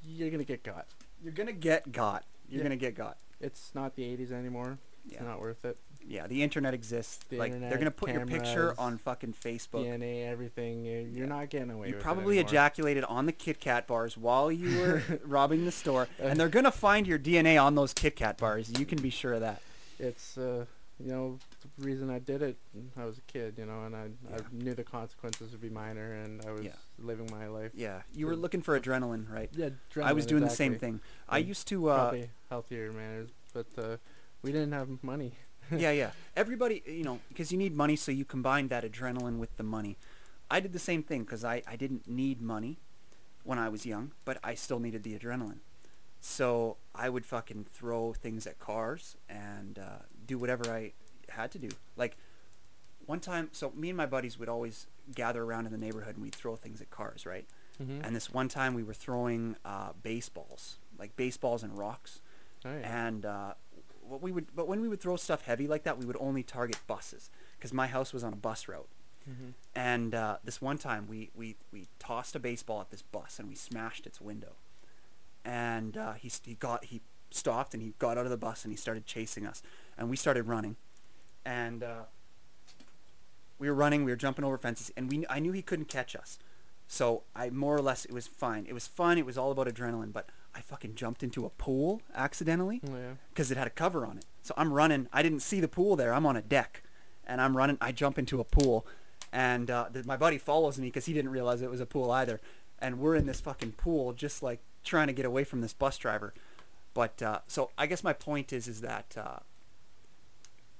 You're gonna get got. You're gonna get got. You're Yeah. gonna get got. It's not the 80s anymore. Yeah. It's not worth it. Yeah, the internet exists. The like they're gonna put your picture on fucking Facebook. DNA, everything. You're, you're Yeah. not getting away you probably ejaculated on the Kit Kat bars while you were <laughs> robbing the store, and they're gonna find your DNA on those Kit Kat bars. You can be sure of that. It's, uh, you know, the reason I did it. I was a kid, you know, and I, Yeah. I knew the consequences would be minor, and I was Yeah. living my life. Yeah, you were looking for adrenaline, right? Yeah, adrenaline, I was doing the same exactly. thing. I used to. Uh, Probably healthier manners, but uh, we didn't have money. <laughs> yeah, yeah. Everybody, you know, because you need money, so you combine that adrenaline with the money. I did the same thing because I, I didn't need money when I was young, but I still needed the adrenaline. So I would fucking throw things at cars and uh, do whatever I had to do. Like one time, so me and my buddies would always gather around in the neighborhood and we'd throw things at cars, right? Mm-hmm. And this one time we were throwing uh, baseballs, like baseballs and rocks oh, yeah. and uh, what we would but when we would throw stuff heavy like that we would only target buses because my house was on a bus route Mhm. and uh, this one time we, we we tossed a baseball at this bus and we smashed its window and uh, he, he got he stopped and he got out of the bus and he started chasing us and we started running and uh, we were running we were jumping over fences and we I knew he couldn't catch us So I more or less it was fine. It was fun. It was all about adrenaline. But I fucking jumped into a pool accidentally Yeah. because it had a cover on it. So I'm running. I didn't see the pool there. I'm on a deck, and I'm running. I jump into a pool, and uh, th- my buddy follows me because he didn't realize it was a pool either. And we're in this fucking pool, just like trying to get away from this bus driver. But uh, so I guess my point is is that uh,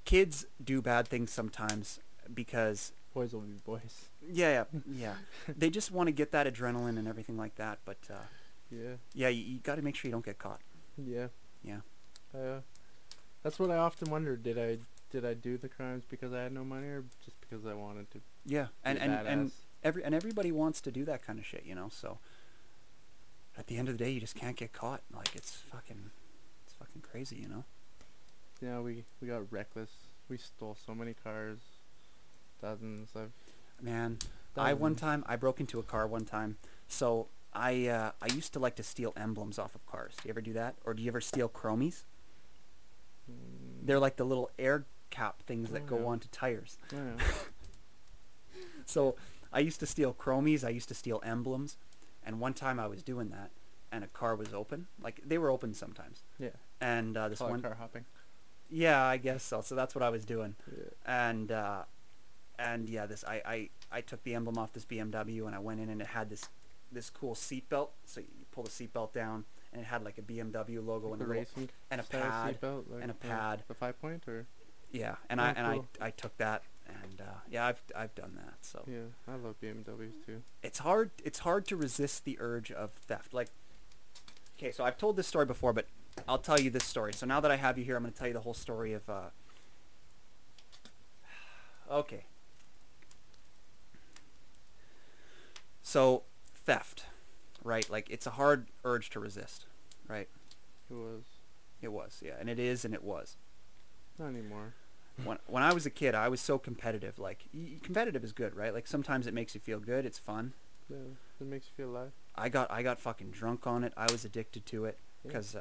kids do bad things sometimes because Boys will be boys. yeah yeah yeah they just want to get that adrenaline and everything like that. But uh, Yeah. yeah, you, you got to make sure you don't get caught. Yeah. Yeah. Uh, that's what I often wonder. Did I did I do the crimes because I had no money or just because I wanted to? Yeah, and be a and, and every and everybody wants to do that kind of shit, you know. So at the end of the day, you just can't get caught. Like it's fucking, it's fucking crazy, you know. Yeah, we we got reckless. We stole so many cars, dozens. I've Man, I one time I broke into a car one time. So I uh, I used to like to steal emblems off of cars. Do you ever do that, or do you ever steal chromies? They're like the little air cap things that Oh, go onto tires. yeah. <laughs> So I used to steal chromies. I used to steal emblems, and one time I was doing that, and a car was open. Like they were open sometimes. yeah. And uh, this Call one, car hopping. yeah, I guess so. So that's what I was doing. Yeah. and uh, and yeah, this I, I I took the emblem off this BMW and I went in and it had this this cool seatbelt. So you pull the seatbelt down and it had like a BMW logo and the a little, and a pad seatbelt, like and a pad. The five point or yeah, and Oh, I and cool. I I took that and uh, yeah, I've I've done that. So yeah, I love BMWs too. it's hard it's hard to resist the urge of theft. Like okay, so I've told this story before, but I'll tell you this story. So now that I have you here, I'm going to tell you the whole story of. Uh, <sighs> okay. So theft, right? Like it's a hard urge to resist, right? It was It was, yeah, and it is, and it was. not anymore. When when I was a kid, I was so competitive. Like y- competitive is good, right? Like sometimes it makes you feel good. It's fun. Yeah, it makes you feel alive. I got I got fucking drunk on it. I was addicted to it Yeah. because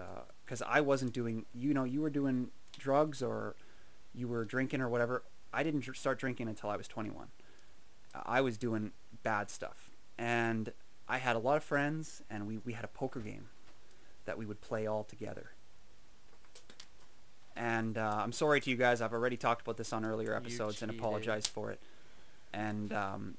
because uh, I wasn't doing you know you were doing drugs or you were drinking or whatever. I didn't dr- start drinking until I was 21. I was doing bad stuff, and I had a lot of friends, and we we had a poker game that we would play all together. And uh, I'm sorry to you guys. I've already talked about this on earlier episodes and apologize for it. And um,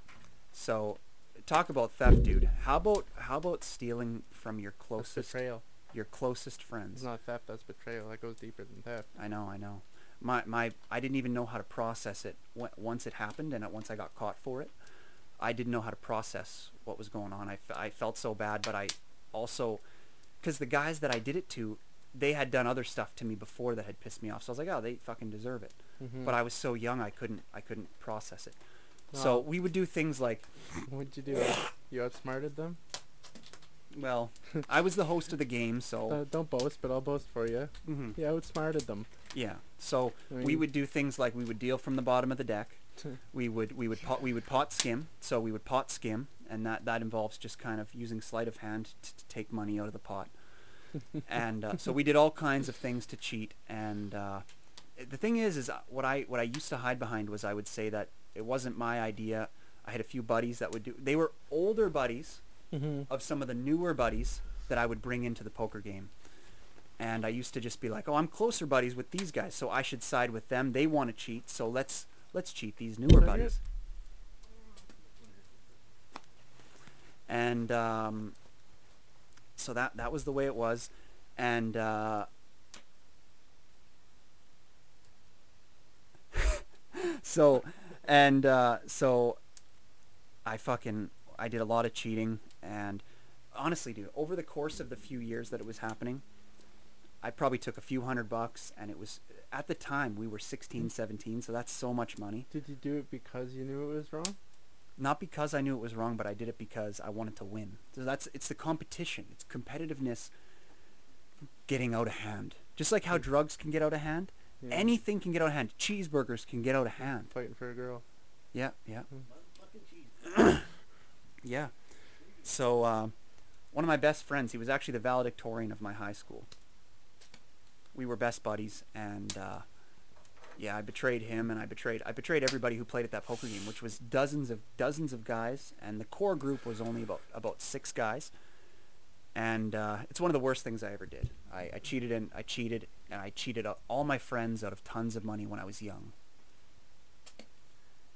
so, talk about theft, dude. How about how about stealing from your That's closest betrayal. your closest friends? It's not theft. That's betrayal. That goes deeper than theft. I know, I know. My my I didn't even know how to process it once it happened, and once I got caught for it, I didn't know how to process what was going on. I, f- I felt so bad, but I also, because the guys that I did it to, they had done other stuff to me before that had pissed me off. So I was like, oh, they fucking deserve it. Mm-hmm. But I was so young, I couldn't I couldn't process it. So we would do things like, What'd you do? you outsmarted them. well, I was the host of the game, so Uh, don't boast, but I'll boast for you. mhm, You outsmarted them. yeah. So I we would do things like we would deal from the bottom of the deck. We would we would pot we would pot skim. So we would pot skim, and that that involves just kind of using sleight of hand t- to take money out of the pot. <laughs> and uh, so we did all kinds of things to cheat. And uh, the thing is, is uh, what I what I used to hide behind was I would say that it wasn't my idea. I had a few buddies that would do. They were older buddies mm-hmm. of some of the newer buddies that I would bring into the poker game. And I used to just be like, "Oh, I'm closer buddies with these guys, so I should side with them. They want to cheat, so let's let's cheat these newer buddies." And um, so that that was the way it was, and uh, <laughs> so and uh, so I fucking I did a lot of cheating and honestly dude over the course of the few years that it was happening I probably took a few hundred bucks and it was at the time we were 16 17 so that's so much money Did you do it because you knew it was wrong? not because I knew it was wrong but I did it because I wanted to win so that's it's the competition it's competitiveness getting out of hand just like how drugs can get out of hand Yeah. anything can get out of hand cheeseburgers can get out of hand Fighting for a girl. yeah yeah Hmm. <coughs> Yeah. So um, one of my best friends, he was actually the valedictorian of my high school. We were best buddies, and uh, yeah, I betrayed him, and I betrayed I betrayed everybody who played at that poker game, which was dozens of dozens of guys, and the core group was only about about six guys. And uh, it's one of the worst things I ever did. I, I cheated and I cheated and I cheated all my friends out of tons of money when I was young.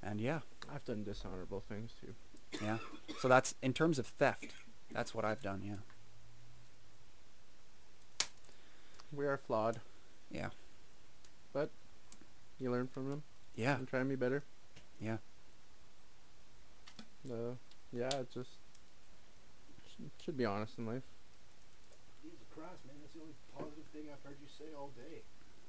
And yeah, I've done dishonorable things too. yeah. So that's in terms of theft. That's what I've done. Yeah. We are flawed. Yeah. But you learn from them Yeah. and try and be better. Yeah. Uh, yeah, it just should, should be honest in life. Jesus Christ, man, that's the only positive thing I've heard you say all day.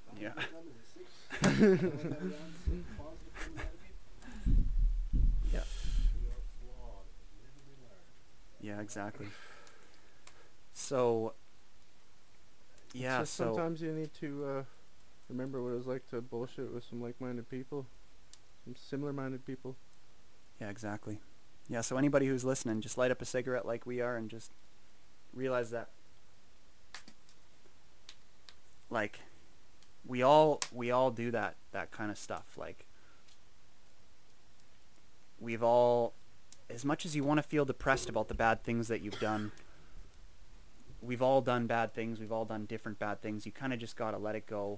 Five Yeah. of them is a six. <laughs> Write that down, six positive things out of you. <laughs> Yeah. We are flawed. Live and we learn. Yeah. Exactly. So. Yeah. So. sometimes you need to uh, remember what it was like to bullshit with some like-minded people, some similar-minded people. Yeah, exactly. Yeah, so anybody who's listening, just light up a cigarette like we are and just realize that like we all we all do that that kind of stuff. Like we've all as much as you want to feel depressed about the bad things that you've done, we've all done bad things. We've all done different bad things. You kind of just got to let it go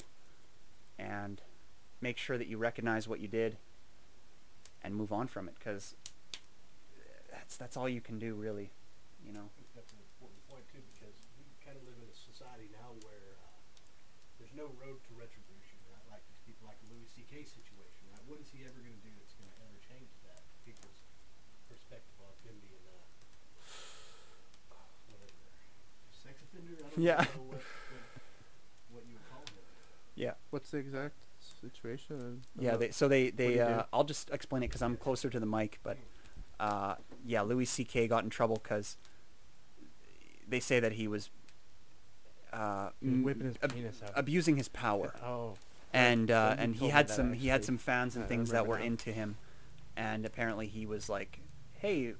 and make sure that you recognize what you did and move on from it because that's that's all you can do really you know I think that's an important point too, because we kind of live in a society now where uh, there's no road to retribution, right? Like these people like the Louis C.K. situation, right? What is he ever going to do that's going to ever change that? People's perspective of him being a whatever sex offender. I don't Yeah. know what, what, what you would call him. yeah What's the exact situation? yeah they, so they they do you do? uh, i'll just explain it because i'm closer to the mic but uh, yeah louis ck got in trouble because they say that he was uh, he was m- whipping his ab- penis out. abusing his power oh. and uh, and he had that, some he had some fans and I things that were now. into him and apparently he was like hey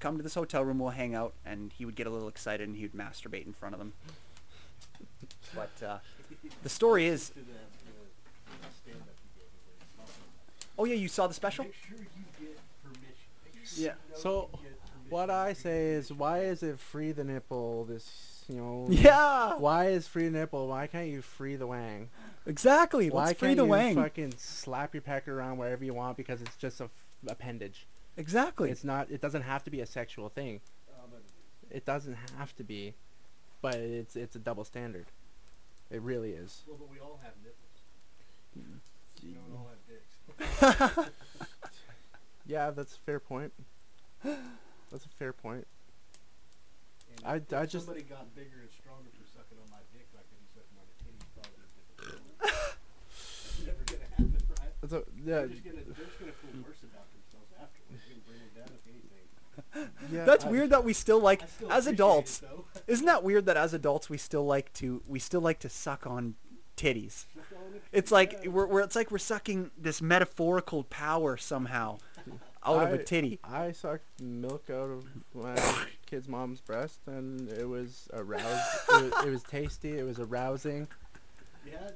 come to this hotel room we'll hang out and he would get a little excited and he would masturbate in front of them but uh, the story is To the, the stand-up you gave me where he's talking about oh yeah you saw the special Make sure you get permission. Yeah. So, you get permission What I say is, why is it free the nipple? This, you know. yeah Why is free the nipple? Why can't you free the wang? exactly Why let's free can't the you wang fucking slap your pecker around wherever you want because it's just a f- appendage. Exactly It's not. It doesn't have to be a sexual thing. But it is. It doesn't have to be, but it's it's a double standard. It really is. Well, but we all have nipples. Mm. We don't all have dicks. <laughs> Yeah, that's a fair point. That's a fair point. And I- if I just- somebody got bigger and stronger for sucking on my dick like they do sucking on your titties, probably a. That's never gonna happen, right? That's a, yeah, They're just gonna they're just gonna feel worse about themselves afterwards. You're gonna bring them down if anything. Yeah. <laughs> that's I- weird that we still like still as adults it, though. isn't that weird that as adults we still like to we still like to suck on titties Suck on it. It's like Yeah. we're, we're it's like we're sucking this metaphorical power somehow out of a titty. I sucked milk out of my <coughs> kid's mom's breast, and it was aroused. it, <laughs> was, it was tasty. It was arousing. Yeah. yeah.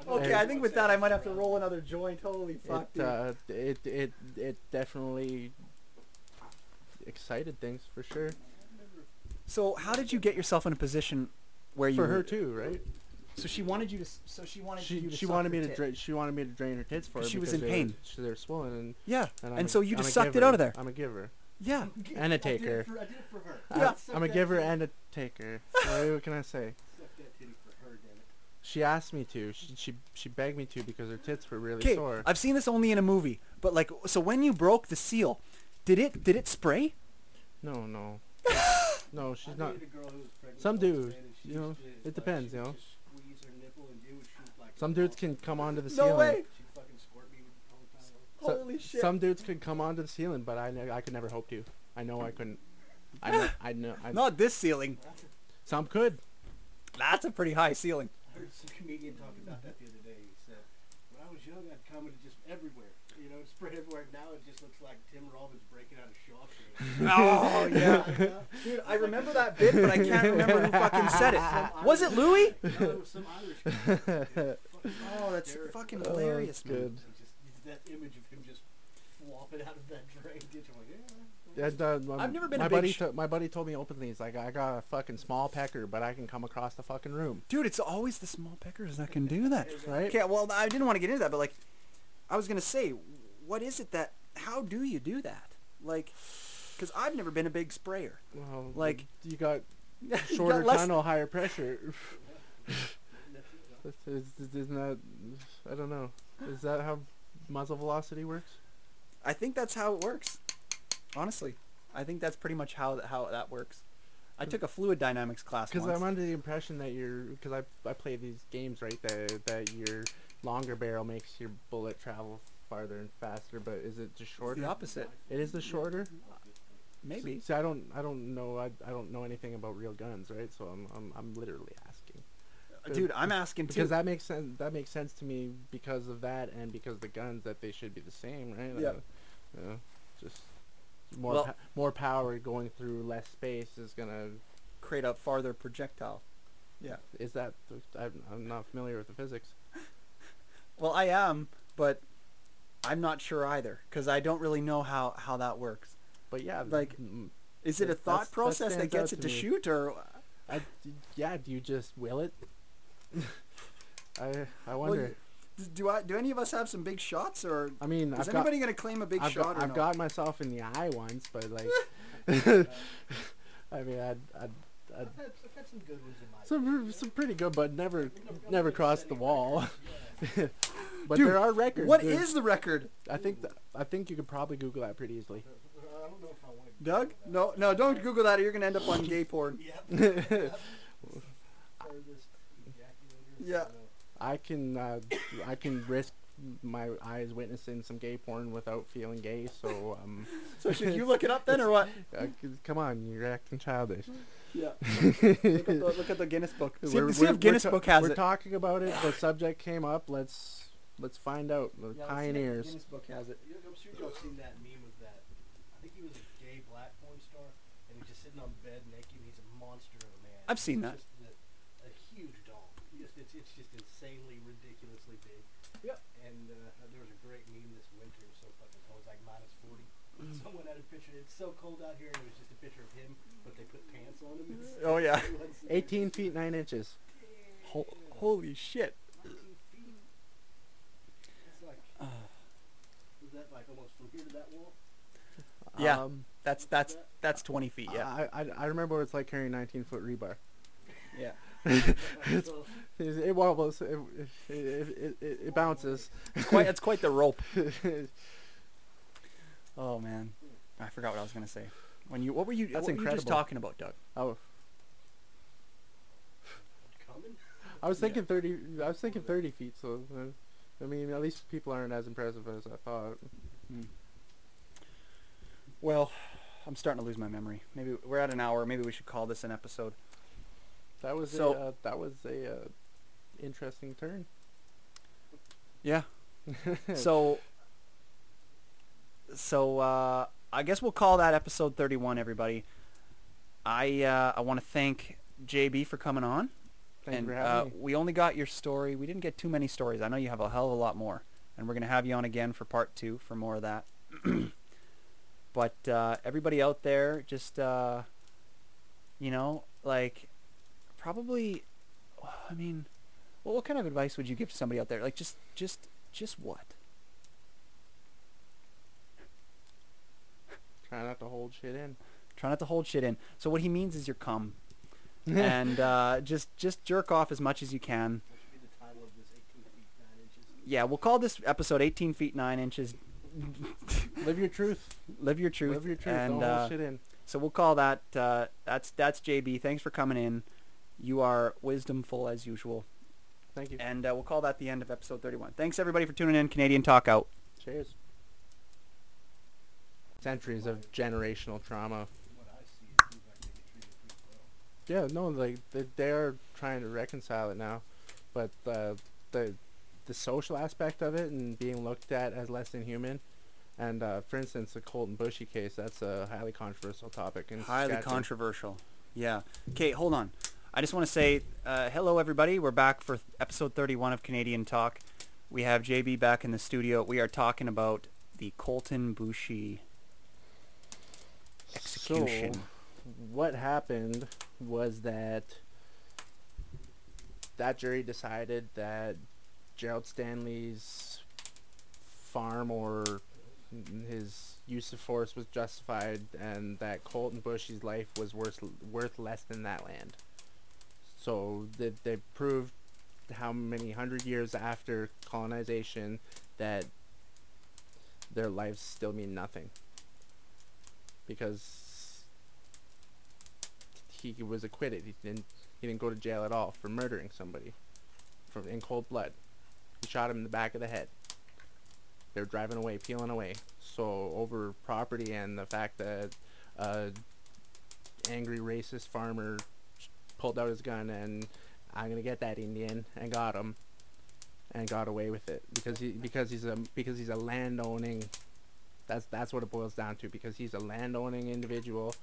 I know Okay, I think with that I might have to roll another joint. Holy fuck, It dude. uh, it it it definitely excited things for sure. so how did you get yourself in a position where you For were, her too, right? So she wanted you to. So she wanted She you to. she suck wanted her me to tit. drain. She wanted me to drain her tits for her. She was in they pain. Were, she- they're swollen, and, Yeah, and, and, I'm a- so you I'm just sucked it out of there. I'm a giver, Yeah. and a I did it taker. for- I did it for her. Uh, yeah. I'm a giver titty- and a taker. What can I say? <laughs> Suck that titty for her, damn. She asked me to. She she, she begged me to because her tits were really Okay, sore. I've seen this only in a movie, but like, so when you broke the seal, did it did it spray? No, no, <laughs> no. She's not. a girl who pregnant Some dudes, man, and she you know, used it depends, she you know. just Squeeze her nipple and do it. She would, like, Some dudes can come onto the ceiling. No ceiling. way. She'd fucking squirt me all the time. So- Holy shit. Some dudes could come onto the ceiling, but I ne- I could never hope to. I know I couldn't. I know. <laughs> I know. I, Not this ceiling. some could. That's a pretty high ceiling. I heard some comedian talking about that the other day. He said, when I was young, I'd come and just everywhere. You know, spread everywhere. Now it just looks like Tim Robbins breaking out of Shawshank. <laughs> Oh yeah, dude. I remember that bit, but I can't remember who fucking said it. Was it Louis? <laughs> No, it was some Irish guy. <laughs> Oh, that's Derek- fucking Oh, hilarious, that's man. Just, that image of him just flopping out of that drain ditch. I'm like, yeah. Yeah, uh, my, I've never been a my big buddy. sh- to- my buddy told me openly, he's like, I got a fucking small pecker, but I can come across the fucking room. Dude, it's always the small peckers that can do that. Right? Okay, well, I didn't want to get into that, but like, I was gonna say, what is it that? How do you do that? Like, because I've never been a big sprayer. Well, Like- you got <laughs> You got shorter tunnel, higher pressure. <laughs> That's it. Is, is, isn't that? I don't know. Is that how muzzle velocity works? I think that's how it works. Honestly, I think that's pretty much how how that works. I took a fluid dynamics class Because. I'm under the impression that you're, because I I play these games right that that your longer barrel makes your bullet travel farther and faster, but is it just It's shorter? the opposite, It is the shorter. maybe. See, I don't I don't know I, I don't know anything about real guns, right? So I'm I'm, I'm literally asking. Dude, I'm asking too. Because that makes sense. That makes sense to me because of that, and because the guns that they should be the same, right? Yeah. Uh, you know, just more Well- pa- more power going through less space is gonna. create a farther projectile. Yeah. Is that? I'm, I'm not familiar with the physics. <laughs> Well, I am, but I'm not sure either because I don't really know how how that works. But yeah, Like- mm, Is it a That- that's- thought that process that stands gets it to to me. shoot, or I, yeah. Do you just will it? <laughs> <laughs> I I wonder. you- do I? Do any of us have some big shots, or I mean, is I've got anybody gonna claim a big I've shot? got or I've no? got myself in the eye once, but like. <laughs> I mean, I'd, I'd, I'd I've had, I've had some good ones in my some some pretty good, but never never crossed the wall. Yeah. but Dude, there are records. What There- is the record, I think th- I think you could probably Google that pretty easily. I don't know if I want to. Doug? No, no, don't Google that, or you're gonna end up on gay porn. <laughs> Yep. <laughs> Furthest. Yeah. I don't know. I can uh, I can risk my eyes witnessing some gay porn without feeling gay. So um, <laughs> So should you look it up then, or what? uh, come on, you're acting childish. Yeah. look, at the, look at the Guinness book. See, We're- if, see we're- if Guinness we're ta- book has We're it. talking about it. The subject came up. Let's let's find out. The Yeah, let's see if pioneers. Guinness book has it. You- I'm sure y'all seen that meme of that. I think he was a gay black porn star, and he's just sitting on bed naked. and He's a monster of a man. I've seen He's that. Just a, a huge dog. Just, it's, it's just insanely, ridiculously big. Yep. And uh, there was a great meme this winter. So fucking cold. It was like minus 40. Someone had a picture. It's so cold out here, and it was just a picture of him, but they put pants on him. It's- Oh yeah. <laughs> 18 feet 9 inches. Ho- holy shit. 18 feet. It's like, is that like almost from here to that wall? Yeah. Um, That's that's that's 20 feet. Yeah. I, I, I remember what it's like carrying 19 foot rebar. yeah. <laughs> So, It, it wobbles. It, it, it, it, it bounces. It's quite it's quite the rope. <laughs> Oh man, I forgot what I was gonna say. When you what were you? That's what were you just talking about, Doug? oh, coming? I was Yeah. thinking 30. I was thinking 30 feet. So, uh, I mean, at least people aren't as impressive as I thought. Well, I'm starting to lose my memory. Maybe we're at an hour. Maybe we should call this an episode. That was So- a, uh, that was a uh, interesting turn. Yeah. <laughs> so so uh, I guess we'll call that episode 31 everybody. I uh, I want to thank JB for coming on. Thank and you for uh, having me. we only got your story. We didn't get too many stories. I know you have a hell of a lot more. And we're going to have you on again for part 2 for more of that. <clears throat> but uh, everybody out there just uh, you know, like probably I mean, well, what kind of advice would you give to somebody out there? Like just just just what? Try not to hold shit in. Try not to hold shit in. So what he means is your cum, <laughs> and uh, just just jerk off as much as you can. That should be the title of this 18 feet 9 inches. Yeah, we'll call this episode 18 feet 9 inches. Live your truth. Live your truth. Live your truth. And Don't uh, hold shit in. so we'll call that. Uh, that's that's JB. Thanks for coming in. You are wisdomful as usual. Thank you. And uh, we'll call that the end of episode 31. Thanks everybody for tuning in. Canadian Talk out. Cheers. Centuries of generational trauma. What I see, it seems like they get treated pretty well. Yeah, no, like they, they are trying to reconcile it now, but uh, the the social aspect of it and being looked at as less than human, and uh, for instance, the Colten Boushie case, that's a highly controversial topic. In Highly controversial. Yeah. Okay, hold on. I just want to say uh, hello, everybody. We're back for episode 31 of Canadian Talk. We have JB back in the studio. We are talking about the Colten Boushie execution. So, what happened was that that jury decided that Gerald Stanley's farm or his use of force was justified and that Colten Boushie's life was worth worth less than that land. So they, they proved how many hundred years after colonization that their lives still mean nothing because he was acquitted. He didn't he didn't go to jail at all for murdering somebody from in cold blood. Shot him in the back of the head. They're driving away, peeling away. So over property and the fact that a angry racist farmer pulled out his gun and I'm gonna get that Indian and got him and got away with it because he because he's a because he's a land owning that's that's what it boils down to because he's a land owning individual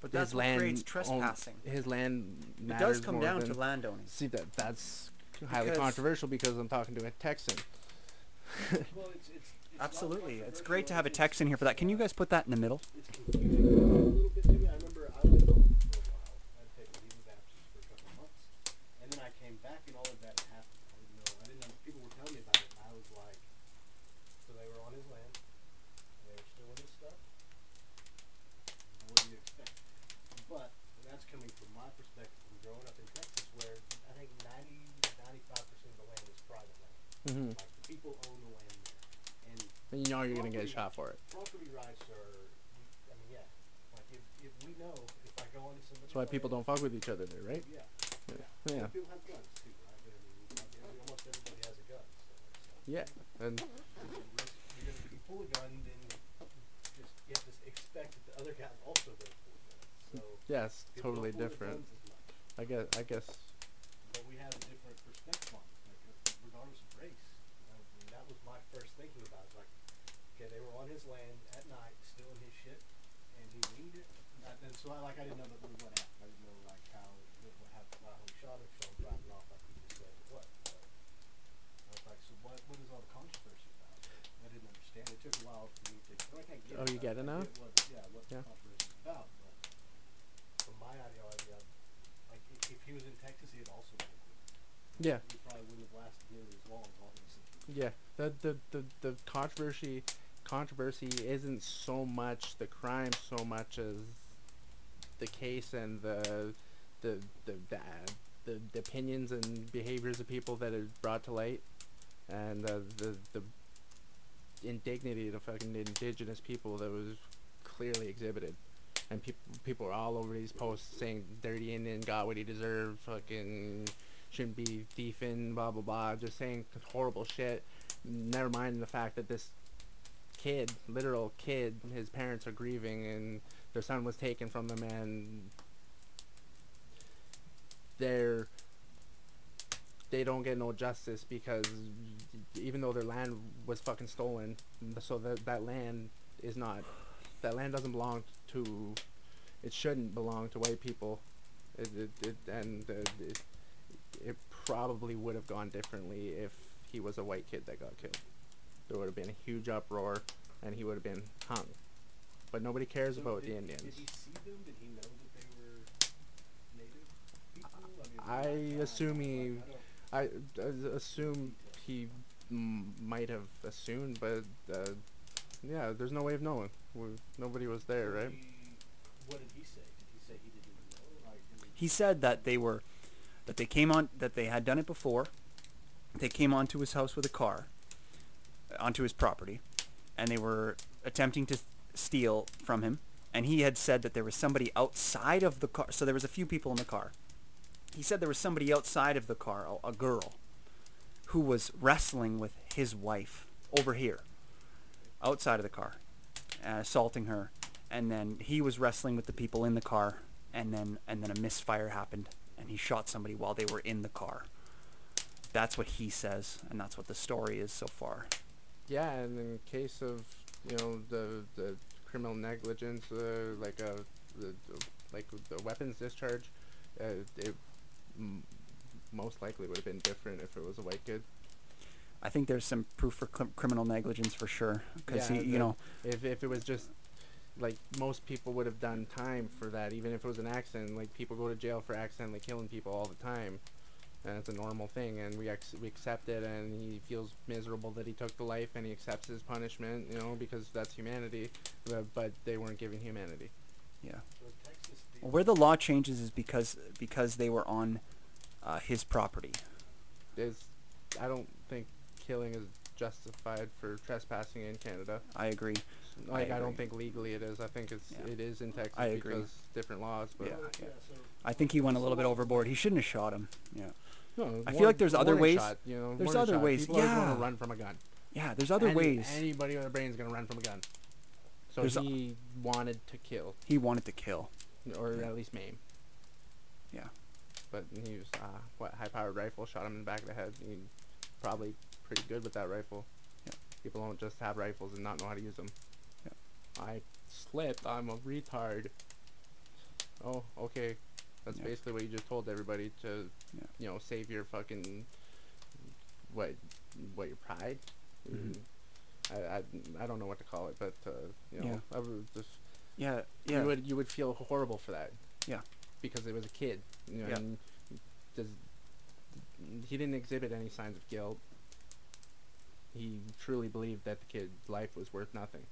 But his that's what land creates own- trespassing. his land it does come more down than, to landowning. see that that's highly Because- controversial because I'm talking to a Texan <laughs> Well, it's, it's, it's Absolutely. It's great to have a Texan here for that. Can you guys put that in the middle? It's confusing a little bit to me. I remember I went home for a while. I'd taken leave of absence for a couple of months, and then I came back and all of that had happened. I didn't know. I didn't know. People were telling me about it, and I was like, so they were on his land. They were stealing his stuff. What do you expect? But that's coming from my perspective from growing up in Texas, where I think 90, 95 percent of the land is private land. hmm Like the people own the land there, and and you know you're gonna get Property- shot for it property rights are, I mean, yeah, like if, if we know, if I go onto somebody's that's why people don't fuck with each other there right Yeah, Yeah. yeah. Yeah. People have guns too, right? I mean, almost everybody has a gun, so it's like, yeah and if you risk, you're gonna, pull a gun, then just, you have to expect that the other guy's also gonna pull a gun, so. people totally don't pull the different guns as much. I guess I guess but we have a different perspective on it, like, regardless of race. I mean, that was my first thinking about it, like, okay, they were on his land at night, stealing his shit, and he winged it. And then, so I, like, I didn't know that what happened. I didn't know, like, how, what, happened, how he shot him, shot him driving off, like you just said, what. But I was like, so what, what is all the controversy about? I didn't understand. It took a while for me to, like, I get Oh, you get it now? What, yeah, what Yeah. the controversy is about, but from my ideology, I, like, if, if he was in Texas, he'd also been. Yeah. He probably wouldn't have lasted nearly as long while he was in Yeah, the the the, the controversy controversy isn't so much the crime so much as the case and the the the the, the, the opinions and behaviors of people that are brought to light and uh, the the indignity of fucking indigenous people that was clearly exhibited. And people people are all over these posts saying dirty Indian got what he deserved fucking shouldn't be thieving, blah blah blah, just saying horrible shit. Never mind the fact that this kid, literal kid, his parents are grieving and their son was taken from them and they're they don't get no justice because even though their land was fucking stolen, so that that land is not that land doesn't belong to it shouldn't belong to white people. It, it, it and uh, it, it probably would have gone differently if he was a white kid that got killed. There would have been a huge uproar, and he would have been hung. But nobody cares So about did, the Indians. Did he see them? Did he know that they were native people? I I, assume he- I I don't- uh, assume he m- might have assumed, but uh, yeah, there's no way of knowing. we nobody was there, so right? he- what did he say? Did he say he didn't even know? Like, I mean, He said that they were, that they came on, that they had done it before. They came onto his house with a car, onto his property, and they were attempting to steal from him. And he had said that there was somebody outside of the car. So there was a few people in the car. He said there was somebody outside of the car, a, a girl, who was wrestling with his wife over here, outside of the car, uh, assaulting her. And then he was wrestling with the people in the car, and then and then a misfire happened, and he shot somebody while they were in the car. That's what he says, and that's what the story is so far. Yeah, and in case of you know the the criminal negligence, uh, like a the, the like the weapons discharge, uh, it m- most likely would have been different if it was a white kid. I think there's some proof for cl- criminal negligence for sure, because Yeah, he, you know, If if it was just like most people would have done time for that, even if it was an accident. Like people go to jail for accidentally killing people all the time, and it's a normal thing, and we ex- we accept it. And he feels miserable that he took the life, and he accepts his punishment, you know, because that's humanity. But, but they weren't given humanity. yeah. So Texas did- Well, where the law changes is because because they were on uh, his property. Is I don't think killing is justified for trespassing in Canada. I agree. Like I, don't think legally it is. I think it's Yeah. it is in Texas I agree. because different laws. But Yeah. Yeah, I think he went a little bit overboard. He shouldn't have shot him. Yeah. no, I feel like there's other ways- Shot, you know, there's other shot. ways, People always want yeah. to run from a gun. Yeah. There's other Any- ways. Anybody with a brain is gonna run from a gun. So There's a- he wanted to kill, He wanted to kill. or Yeah. at least maim. Yeah. But he was uh, what high-powered rifle shot him in the back of the head. He probably pretty good with that rifle. Yeah. People don't just have rifles and not know how to use them. Yeah. I slipped. I'm a retard. Oh, okay. That's Yeah. basically what you just told everybody to, Yeah. you know, save your fucking what, what your pride. Mhm. I, I, I don't know what to call it, but uh, you know, I would just Yeah. Yeah. you would you would feel horrible for that. Yeah. Because it was a kid. You know, Yeah. and does he didn't exhibit any signs of guilt. He truly believed that the kid's life was worth nothing.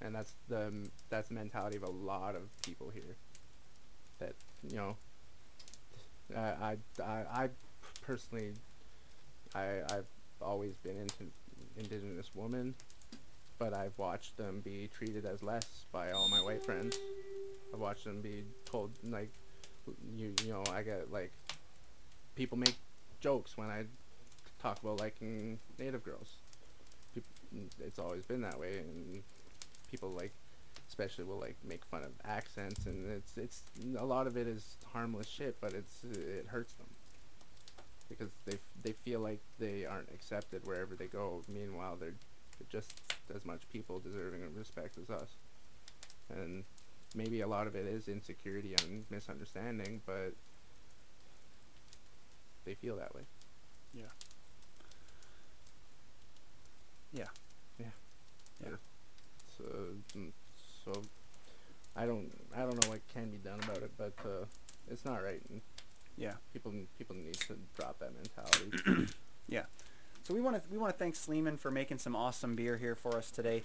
And that's the that's the mentality of a lot of people here. That you know, I I I, personally, I I've always been into indigenous women but I've watched them be treated as less by all my white friends. I've watched them be told like, you you know, I get like, people make jokes when I talk about liking native girls. It's always been that way, and people like, especially will like make fun of accents, and it's it's a lot of it is harmless shit, but it's it hurts them because they f- they feel like they aren't accepted wherever they go. Meanwhile, they're they're just as much people deserving of respect as us. And maybe a lot of it is insecurity and misunderstanding, but they feel that way. Yeah. Yeah. Yeah. Yeah. So, mm, so I don't I don't know what can be done about it, but uh, it's not right. And Yeah. people people need to drop that mentality. <clears throat> Yeah. So we want to we want to thank Sleeman for making some awesome beer here for us today.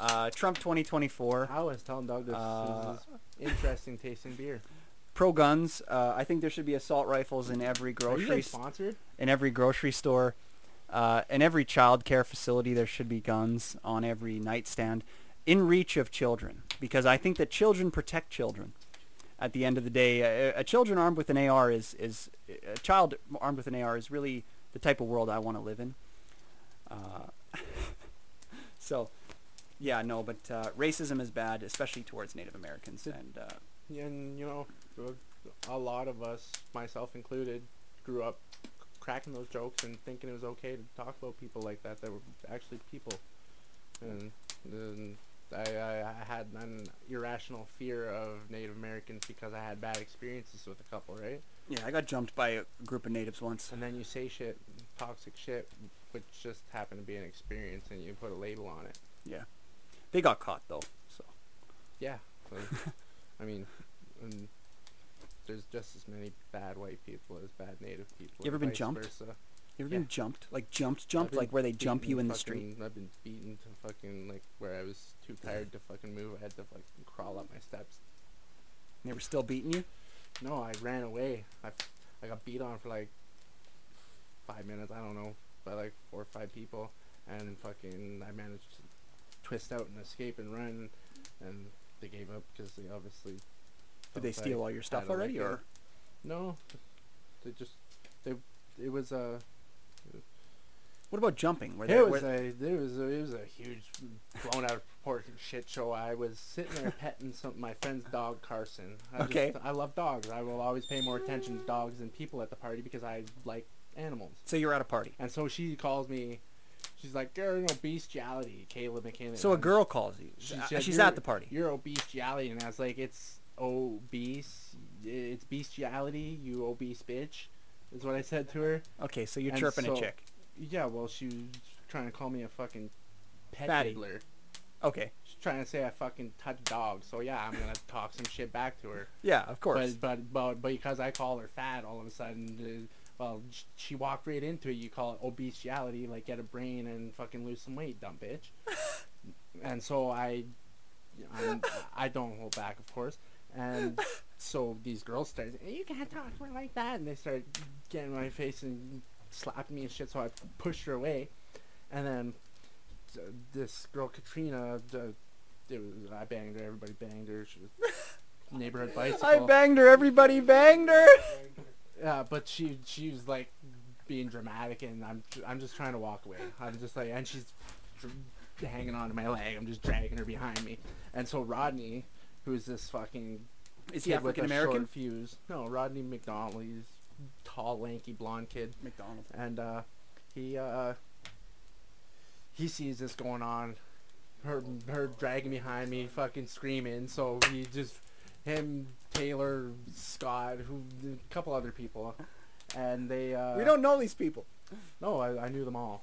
Uh, Trump 2024. I was telling Doug this, Uh, this is interesting tasting beer. Pro guns. Uh, I think there should be assault rifles in every Are you grocery sponsored? in every grocery store. Uh, in every child care facility, there should be guns on every nightstand, in reach of children, because I think that children protect children. At the end of the day, a, a children armed with an AR is is a child armed with an AR is really the type of world I want to live in. Uh, <laughs> so, yeah, no, but uh, racism is bad, especially towards Native Americans, and uh, and you know, a lot of us, myself included, grew up cracking those jokes and thinking it was okay to talk about people like that that were actually people. And then I, I, I had an irrational fear of Native Americans because I had bad experiences with a couple, right? yeah, I got jumped by a group of natives once. And then you say shit, toxic shit, which just happened to be an experience, and you put a label on it. Yeah, they got caught though. So Yeah. <laughs> So, I mean, and there's just as many bad white people as bad native people. You ever been jumped? versa. You ever Yeah. been jumped? Like jumped, jumped, like where they jump you in the street? I've been beaten to fucking like where I was too tired to fucking move. I had to like crawl up my steps. They were still beating you. No, I ran away. I, I got beat on for like five minutes. I don't know, by like four or five people, and fucking I managed to twist out and escape and run, and they gave up because they obviously. Did they steal all your stuff already, liking. or No, they just they. It was a. what about jumping? Were they, It was were- a. Was a. It was a huge, blown out of proportion shit show. I was sitting there petting some my friend's dog Carson. I Okay. Just, I love dogs. I will always pay more attention to dogs than people at the party because I like animals. so you're at a party. And so she calls me. She's like, "You're no bestiality, Caleb McKinnon." So a girl calls you. she Uh, said, She's at the party. You're obestiality, and I was like, "It's obese. It's bestiality, you obese bitch, is what I said to her. Okay, so you're And chirping so- a chick. Yeah, well, she was trying to call me a fucking pet Fatty. Okay. She's trying to say I fucking touch dogs. So yeah, I'm gonna talk some shit back to her. Yeah, of course. But but but, but because I call her fat, all of a sudden, uh, well, sh- she walked right into it. You call it obesiality, like get a brain and fucking lose some weight, dumb bitch. <laughs> and so I, I'm, I don't hold back, of course. And <laughs> so these girls started, you can't talk to her like that, and they started getting in my face and slapping me and shit. So I pushed her away, and then uh, this girl Katrina, uh, it was, I banged her. Everybody banged her. She was <laughs> neighborhood bicycle. I banged her. Everybody banged her. Yeah, but she she was like being dramatic, and I'm I'm just trying to walk away. I'm just like, and she's dr- hanging onto my leg. I'm just dragging her behind me, and so Rodney, who's this fucking Is he African American? fuse? No, Rodney McDonald. He's tall, lanky, blonde kid, McDonald. and uh, he uh, he sees this going on. Her her dragging behind me, fucking screaming. So he just him, Taylor, Scott, who a couple other people, and they. Uh, we don't know these people. No, I, I knew them all.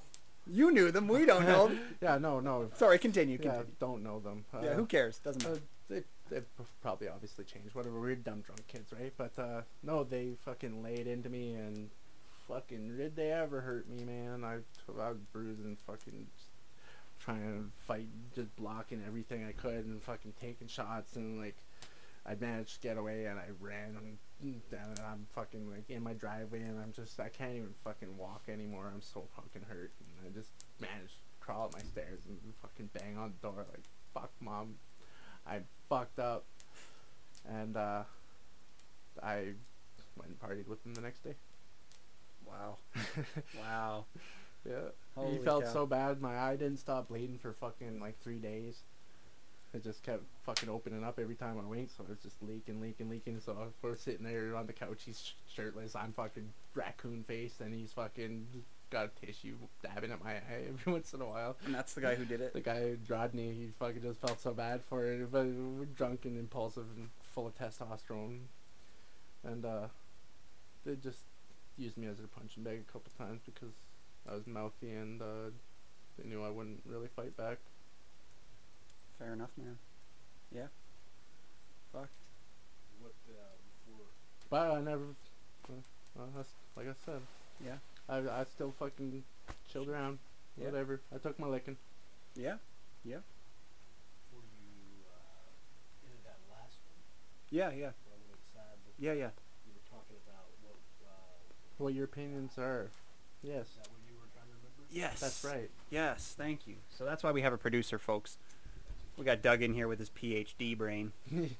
You knew them. We don't know them. <laughs> Yeah, no, no. Sorry, continue. Yeah, continue. don't know them. Yeah, Uh, who cares? Doesn't uh, matter. they they probably obviously changed. Whatever. We're dumb drunk kids, right? But uh, no, they fucking laid into me and fucking did they ever hurt me, man? I I was bruising, fucking trying to fight, just blocking everything I could and fucking taking shots and like I managed to get away and I ran and, and I'm fucking like in my driveway and I'm just I can't even fucking walk anymore. I'm so fucking hurt and I just managed to crawl up my stairs and fucking bang on the door like fuck mom I fucked up, and uh, I went and partied with him the next day. Wow. <laughs> Wow. Yeah, Holy he felt cow. so bad. My eye didn't stop bleeding for fucking like three days. It just kept fucking opening up every time I winked, so it was just leaking, leaking, leaking. So we're sitting there on the couch, he's shirtless. I'm fucking raccoon faced, and he's fucking got a tissue dabbing at my eye <laughs> every once in a while. And that's the guy who did it. The guy Rodney, he fucking just felt so bad for it, but we're drunk and impulsive and full of testosterone, and uh, they just used me as their punching bag a couple times because I was mouthy and uh, they knew I wouldn't really fight back. Fair enough, man. Yeah. Fuck. What uh, before? But I never, uh, well, that's, like I said, Yeah. I I still fucking chilled around, Yeah. whatever. I took my licking. Yeah. Before you uh, ended that last one, Yeah. Yeah. where I went sad, Yeah. Yeah. you were talking about what. Uh, What your opinions are? Yes, is that what you were trying to remember? Yes. that's right. Yes. Thank you. So that's why we have a producer, folks. We got Doug in here with his PhD brain. <laughs>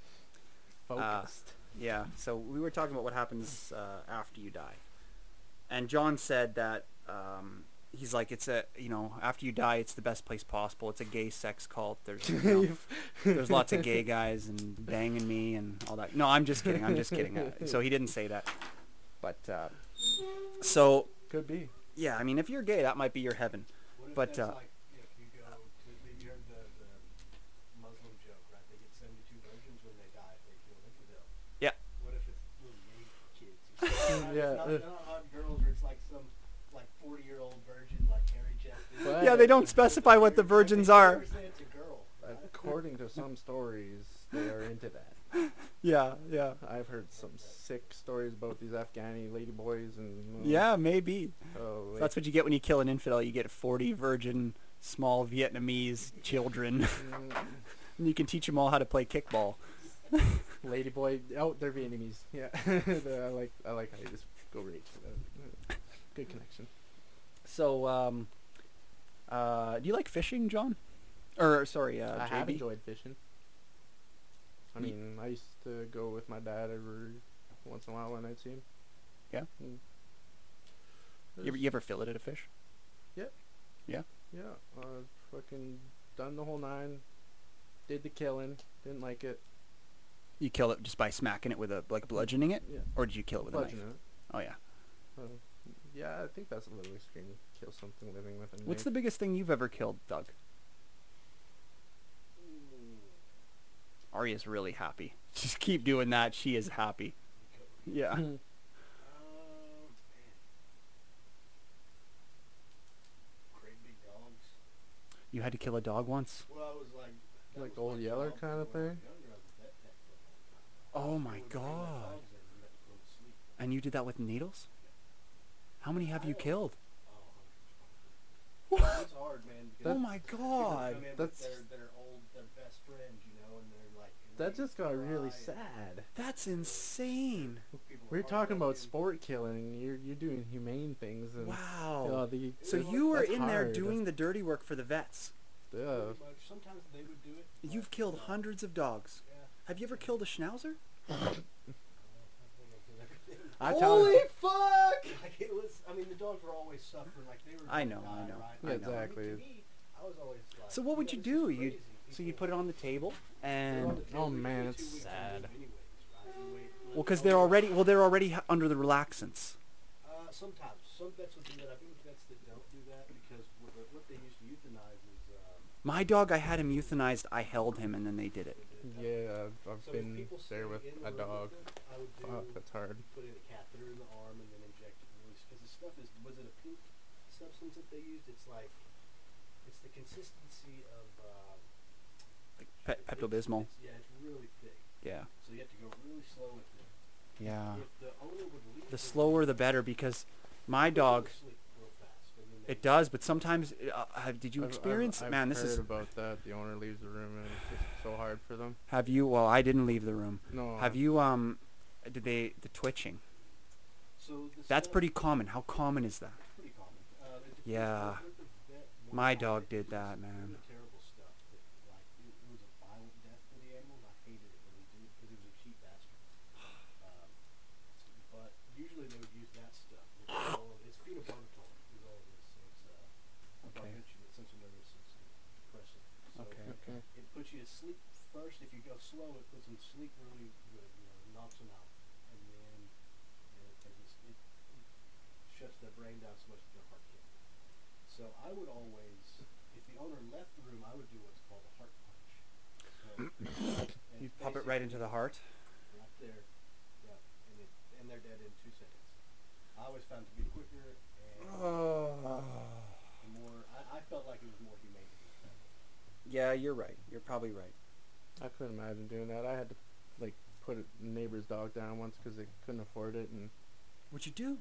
Focused. Yeah. So we were talking about what happens uh, after you die, and John said that um, he's like, it's a you know after you die, it's the best place possible. It's a gay sex cult. There's you know, <laughs> there's lots of gay guys and banging me and all that. No, I'm just kidding. I'm just kidding. Uh, so he didn't say that, but uh, so Could be. yeah, I mean, if you're gay, that might be your heaven. But, that's uh, like you go to the, you heard the, the Muslim joke, right? They get 72 virgins when they die if they kill an infidel. Yeah. What if it's little gay kids? <laughs> Yeah, not, not hot girls, or it's like some like 40 year old virgin, like hairy chested. But- Yeah, they don't specify what the virgins are. Say it's a girl. right? According to some stories, they are into that. <laughs> Yeah, yeah, I've heard some sick stories about these Afghani ladyboys and uh, yeah, maybe. Oh, That's what you get when you kill an infidel. You get 40 virgin small Vietnamese children, Mm, and <laughs> you can teach them all how to play kickball. <laughs> ladyboy. Oh, they're Vietnamese. Yeah, I like I like how you just go right. Good connection. So, um, uh, do you like fishing, John? Or sorry, uh, I have enjoyed fishing. I mean, I used to go with my dad every once in a while when I'd see him. Yeah? Mm. You ever, you ever filleted a fish? Yeah, Yeah. Yeah. uh, fucking done the whole nine. Did the killing. Didn't like it. You kill it just by smacking it with a like bludgeoning it, Yeah, or did you kill it with a knife? it. Oh yeah. Uh, yeah, I think that's a little extreme. Kill something living with a What's the biggest thing you've ever killed, Doug? Arya's really happy. Just keep doing that. She is happy. Yeah. Um, <laughs> man. Great big dogs. You had to kill a dog once? Well, I was like. Like was Old Yeller kinda when I was thing? younger. I was a vet tech for a long time. Oh my would bring the god. dogs in and let them go to sleep. And you did that with needles? How many have you killed? Oh. It's hard, man. because Oh my people god. in with That's- their, their old, their best friends, you know, and they're like. and That they just got really cry sad. That's insane. people are We're talking about heartbroken. sport killing, and you're you're doing humane things, and Wow. you know, the, So It you were that's in there hard. doing the dirty work for the vets. yeah. Pretty much. Sometimes they would do it. You've killed hundreds of dogs. Yeah. Have you ever killed a schnauzer? <laughs> I tell Holy you, fuck! Like it was. I mean, the dogs were always suffering. Like they were. I know, I know, right? I Yeah, know. exactly. To me, I was always like. So what would you do? You'd so you'd put it on the table and the table, Oh, you man, it's two weeks to sad. move anyways, right? You wait- let well, because they're already well, they're already under the relaxants. Uh, sometimes some vets will do that. I've been with vets that don't do that because what, what they used to euthanize is. Um, My dog, I had him euthanized. I held him, and then they did it. They did it that way. yeah, I've, I've So been there with in a dog. with them, I would do Fuck, that's hard. put in a catheter in the arm and then inject it and because the stuff is was it a pink substance that they used? It's like it's the consistency of um, Like Pe- Pepto Bismol. it's- Yeah, it's really thick, Yeah. so you have to go really slow with it. Yeah. If the owner would leave The slower the better because my they go to dog, sleep real fast, and then they- it does, but sometimes, uh, did you I've- I've- experience? I've Man, this heard is. about that. The owner leaves the room, and it's just so hard for them. Have you? Well, I didn't leave the room. No. Have you? Um, did they the twitching? So the That's pretty common. How common is that? Pretty common. Uh, Yeah. on what the vet My dog did that, really man. Terrible stuff. That, like it, it was a violent death for the animals. I hated it when he did it because he was a cheap bastard. Um, but usually they would use that stuff. Which is all, it's phenobarbital is all it is. So it's uh, Okay. barbiturate, central nervous system depressant. So Okay. Okay. it puts you to sleep first. If you go slow, it puts them to sleep really good. You know, knocks them out, and then you know, they just it, it shuts their brain down so much that their heart can't. So I would always, if the owner left the room, I would do what's called a heart punch. So, <laughs> You pop it right into the heart. Right there, yeah, and it, and they're dead in two seconds. I always found it to be quicker and ah. more. I, I felt like it was more humane to do it that way. Yeah, you're right. You're probably right. I couldn't imagine doing that. I had to like put a neighbor's dog down once because they couldn't afford it, and What'd you do?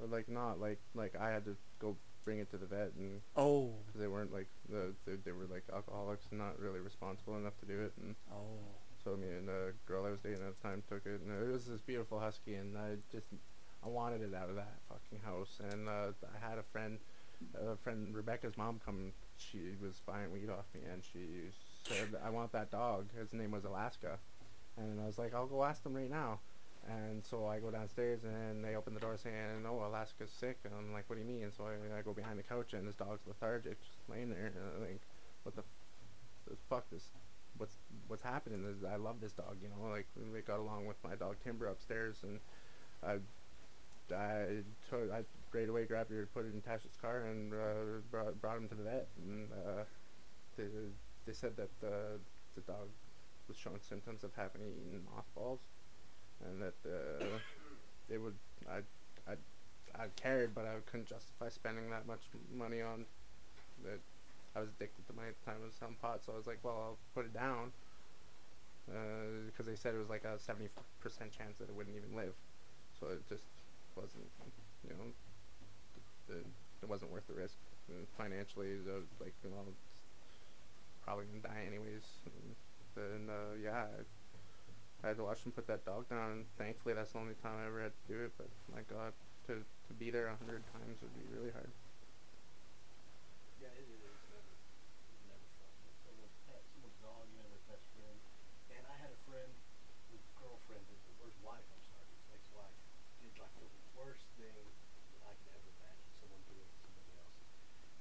or, like not like like I had to go bring it to the vet, and Oh. because they weren't like the they, they were like alcoholics and not really responsible enough to do it, and Oh. so me and the girl I was dating at the time took it, and it was this beautiful husky, and I just I wanted it out of that fucking house, and uh, I had a friend, a friend Rebecca's mom come. She was buying weed off me, and she said, "I want that dog." His name was Alaska, and I was like, "I'll go ask them right now." And so I go downstairs, and they open the door saying, "Oh, Alaska's sick." And I'm like, "What do you mean?" And so I, I go behind the couch, and this dog's lethargic, just laying there. And I think, "What the, f- fuck this what's what's happening is I love this dog, you know, like we got along with my dog Timber upstairs, and I I took I right away grabbed her, put it in Tasha's car, and uh, brought brought him to the vet, and uh, they they said that the the dog was showing symptoms of having eaten mothballs, and that uh, they would I I I cared, but I couldn't justify spending that much money on that. I was addicted to the time. Was selling pot, so I was like, well, I'll put it down because they said it was like a seventy percent chance that it wouldn't even live. So it just wasn't, you know, it, it wasn't worth the risk. And financially, it was like, know, probably gonna die anyways. And then uh, yeah, I, I had to watch them put that dog down. And thankfully, that's the only time I ever had to do it. But my God, to to be there a hundred times would be really hard. Yeah, it is never, never fun. It's someone's pet, someone's dog, you know, their best friend. And I had a friend, his girlfriend, did the, or his wife, I'm sorry, his ex-wife, did like the worst thing that I could ever imagine someone doing to somebody else.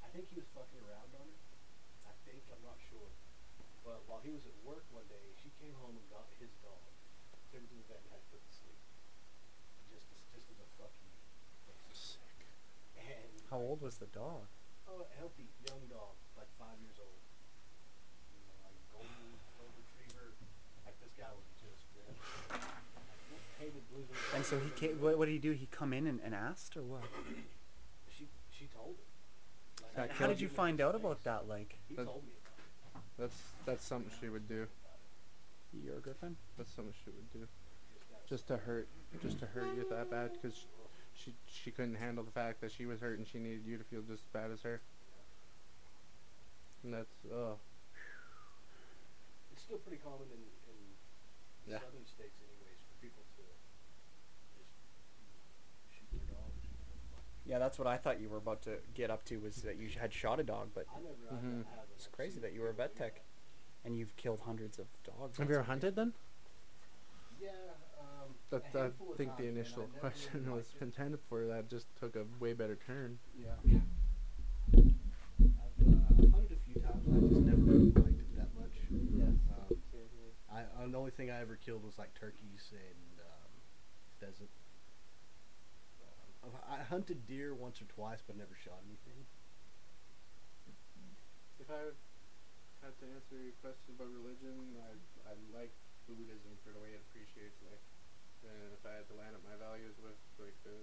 I think he was fucking around on her. I think, I'm not sure. But while he was at work one day, she came home and got his dog, took him to the vet and had to put to sleep. Just as, just as a fuck you. basically. And How old was the dog? Oh, a healthy young dog, like five years old. You know, like golden golden retriever. Like this guy was just And so he came. What, what did he do? He come in and, and asked, or what? <clears throat> She she told him. Like, That How I did you find out about that? Like He That- told me. About That's that's something she would do. your Griffin? That's something she would do. Just to hurt, just to hurt you that bad, because she she couldn't handle the fact that she was hurt and she needed you to feel just as bad as her. And that's oh. It's still pretty common in, in Yeah. southern states, anyways, for people to just shoot their dogs. You know? Yeah, that's what I thought you were about to get up to. Was that you had shot a dog, but I never. I Mhm. haven't. it's crazy that you were a vet tech, and you've killed hundreds of dogs. Have you ever hunted then? Yeah. That a I handful of think the times, and I initial never question was liked intended for that just took a way better turn. Yeah. I've, uh, I've hunted a few times. I just never really liked it that much. Yes. Um, I uh, the only thing I ever killed was like turkeys and um, pheasant. Um, I've, I hunted deer once or twice, but never shot anything. If I had to answer your question about religion, I I like Buddhism for the way it appreciates life. And if I had to line up my values with like the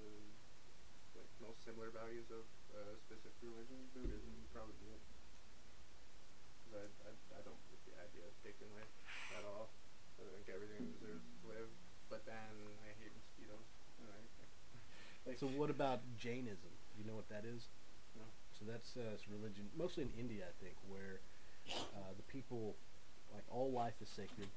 like most similar values of a specific religion, Buddhism would probably be it. 'Cause I, I I don't like the idea of taking life at all. I think everything deserves to live, but then I hate mosquitoes. <laughs> Like, So what about Jainism? You know what that is? No. So that's uh, religion, mostly in India, I think, where uh, the people, like all life is sacred.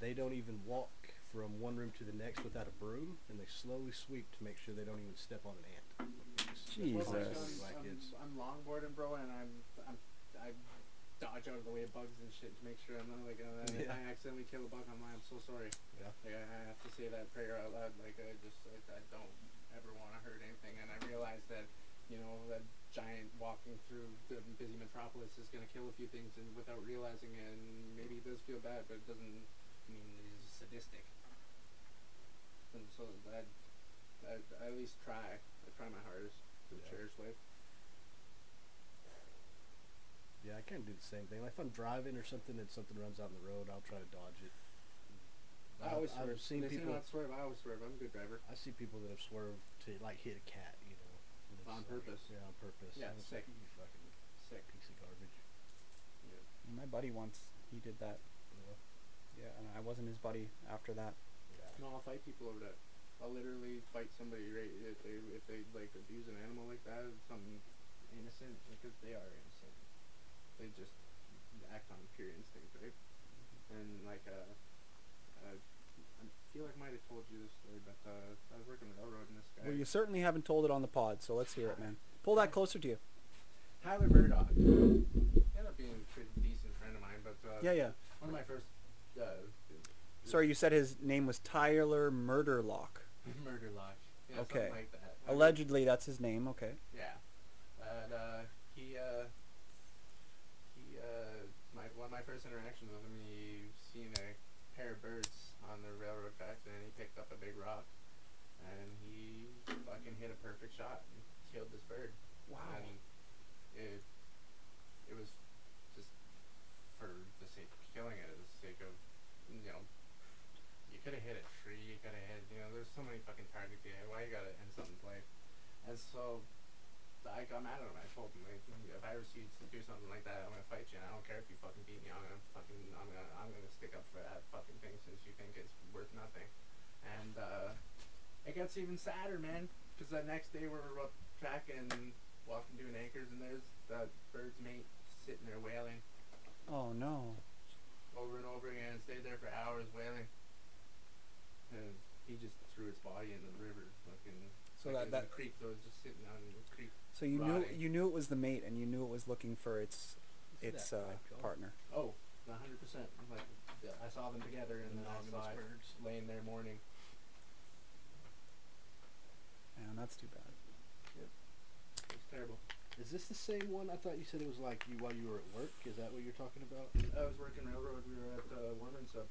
They don't even walk from one room to the next without a broom, and they slowly sweep to make sure they don't even step on an ant. They Jesus. Well, like, like I'm, it's I'm longboarding, bro, and I'm I'm I dodge out of the way of bugs and shit to make sure I'm not like uh, if I accidentally kill a bug, I'm like, I'm so sorry. Yeah. Like I I have to say that prayer out loud. Like I just I, I don't ever want to hurt anything, and I realize that you know that giant walking through the busy metropolis is gonna kill a few things, and without realizing it, and maybe he does feel bad, but it doesn't mean it's sadistic. And so I, I, I at least try. I try my hardest to Yeah. cherish life. Yeah, I kind of do the same thing. Like if I'm driving or something and something runs out in the road, I'll try to dodge it. I always I've, swerve. I've seen they people. not swerve. I always swerve. I'm a good driver. I see people that have swerved to like hit a cat, you know. and it's On like- purpose. Yeah, on purpose. Yeah, sick. like you fucking Sick. piece of garbage. Yeah. My buddy once he did that. You know? Yeah, and I wasn't his buddy after that. No, I'll fight people over that. I'll literally fight somebody right if they if they like abuse an animal like that, something innocent because they are innocent. They just act on pure instinct, right? And like uh, uh I feel like I might have told you this story, but uh, I was working with railroad and this guy. Well, you certainly haven't told it on the pod, so let's hear it, man. Pull that closer to you. Tyler Murdoch. Ended up being a pretty decent friend of mine, but uh, Yeah, yeah. one of my first uh, Sorry, you said his name was Tyler Murderlock. Murderlock. Yeah, Okay. like that. Allegedly, that's his name. Okay. Yeah. And uh, he uh, he uh, my one of my first interactions with him, he seen a pair of birds on the railroad tracks, and he picked up a big rock, and he fucking hit a perfect shot and killed this bird. Wow. And it it was just for the sake of killing it, for the sake of you know. You could have hit a tree. You could have hit. You know, there's so many fucking targets. you hit. Why you gotta end something's life? And so I got mad at him. I told him, like, if I ever see you do something like that, I'm gonna fight you. And I don't care if you fucking beat me. I'm gonna fucking, I'm gonna, I'm gonna stick up for that fucking thing since you think it's worth nothing. And uh, it gets even sadder, man. Because the next day we were up track and walking doing anchors, and there's that bird's mate sitting there wailing Oh no. over and over again. Stayed there for hours wailing. And he just threw his body into the river, fucking. So like that that the creek. So was just sitting out in the creek. so you knew you knew it was the mate, and you knew it was looking for its its that uh, partner. Oh, hundred percent. Like yeah, I saw them together, and then I Monogamous saw it birds. laying there mourning. Man, that's too bad. It was terrible. Is this the same one? I thought you said it was like you while you were at work. Is that what you're talking about? I was working railroad. We were at uh, Warman sub.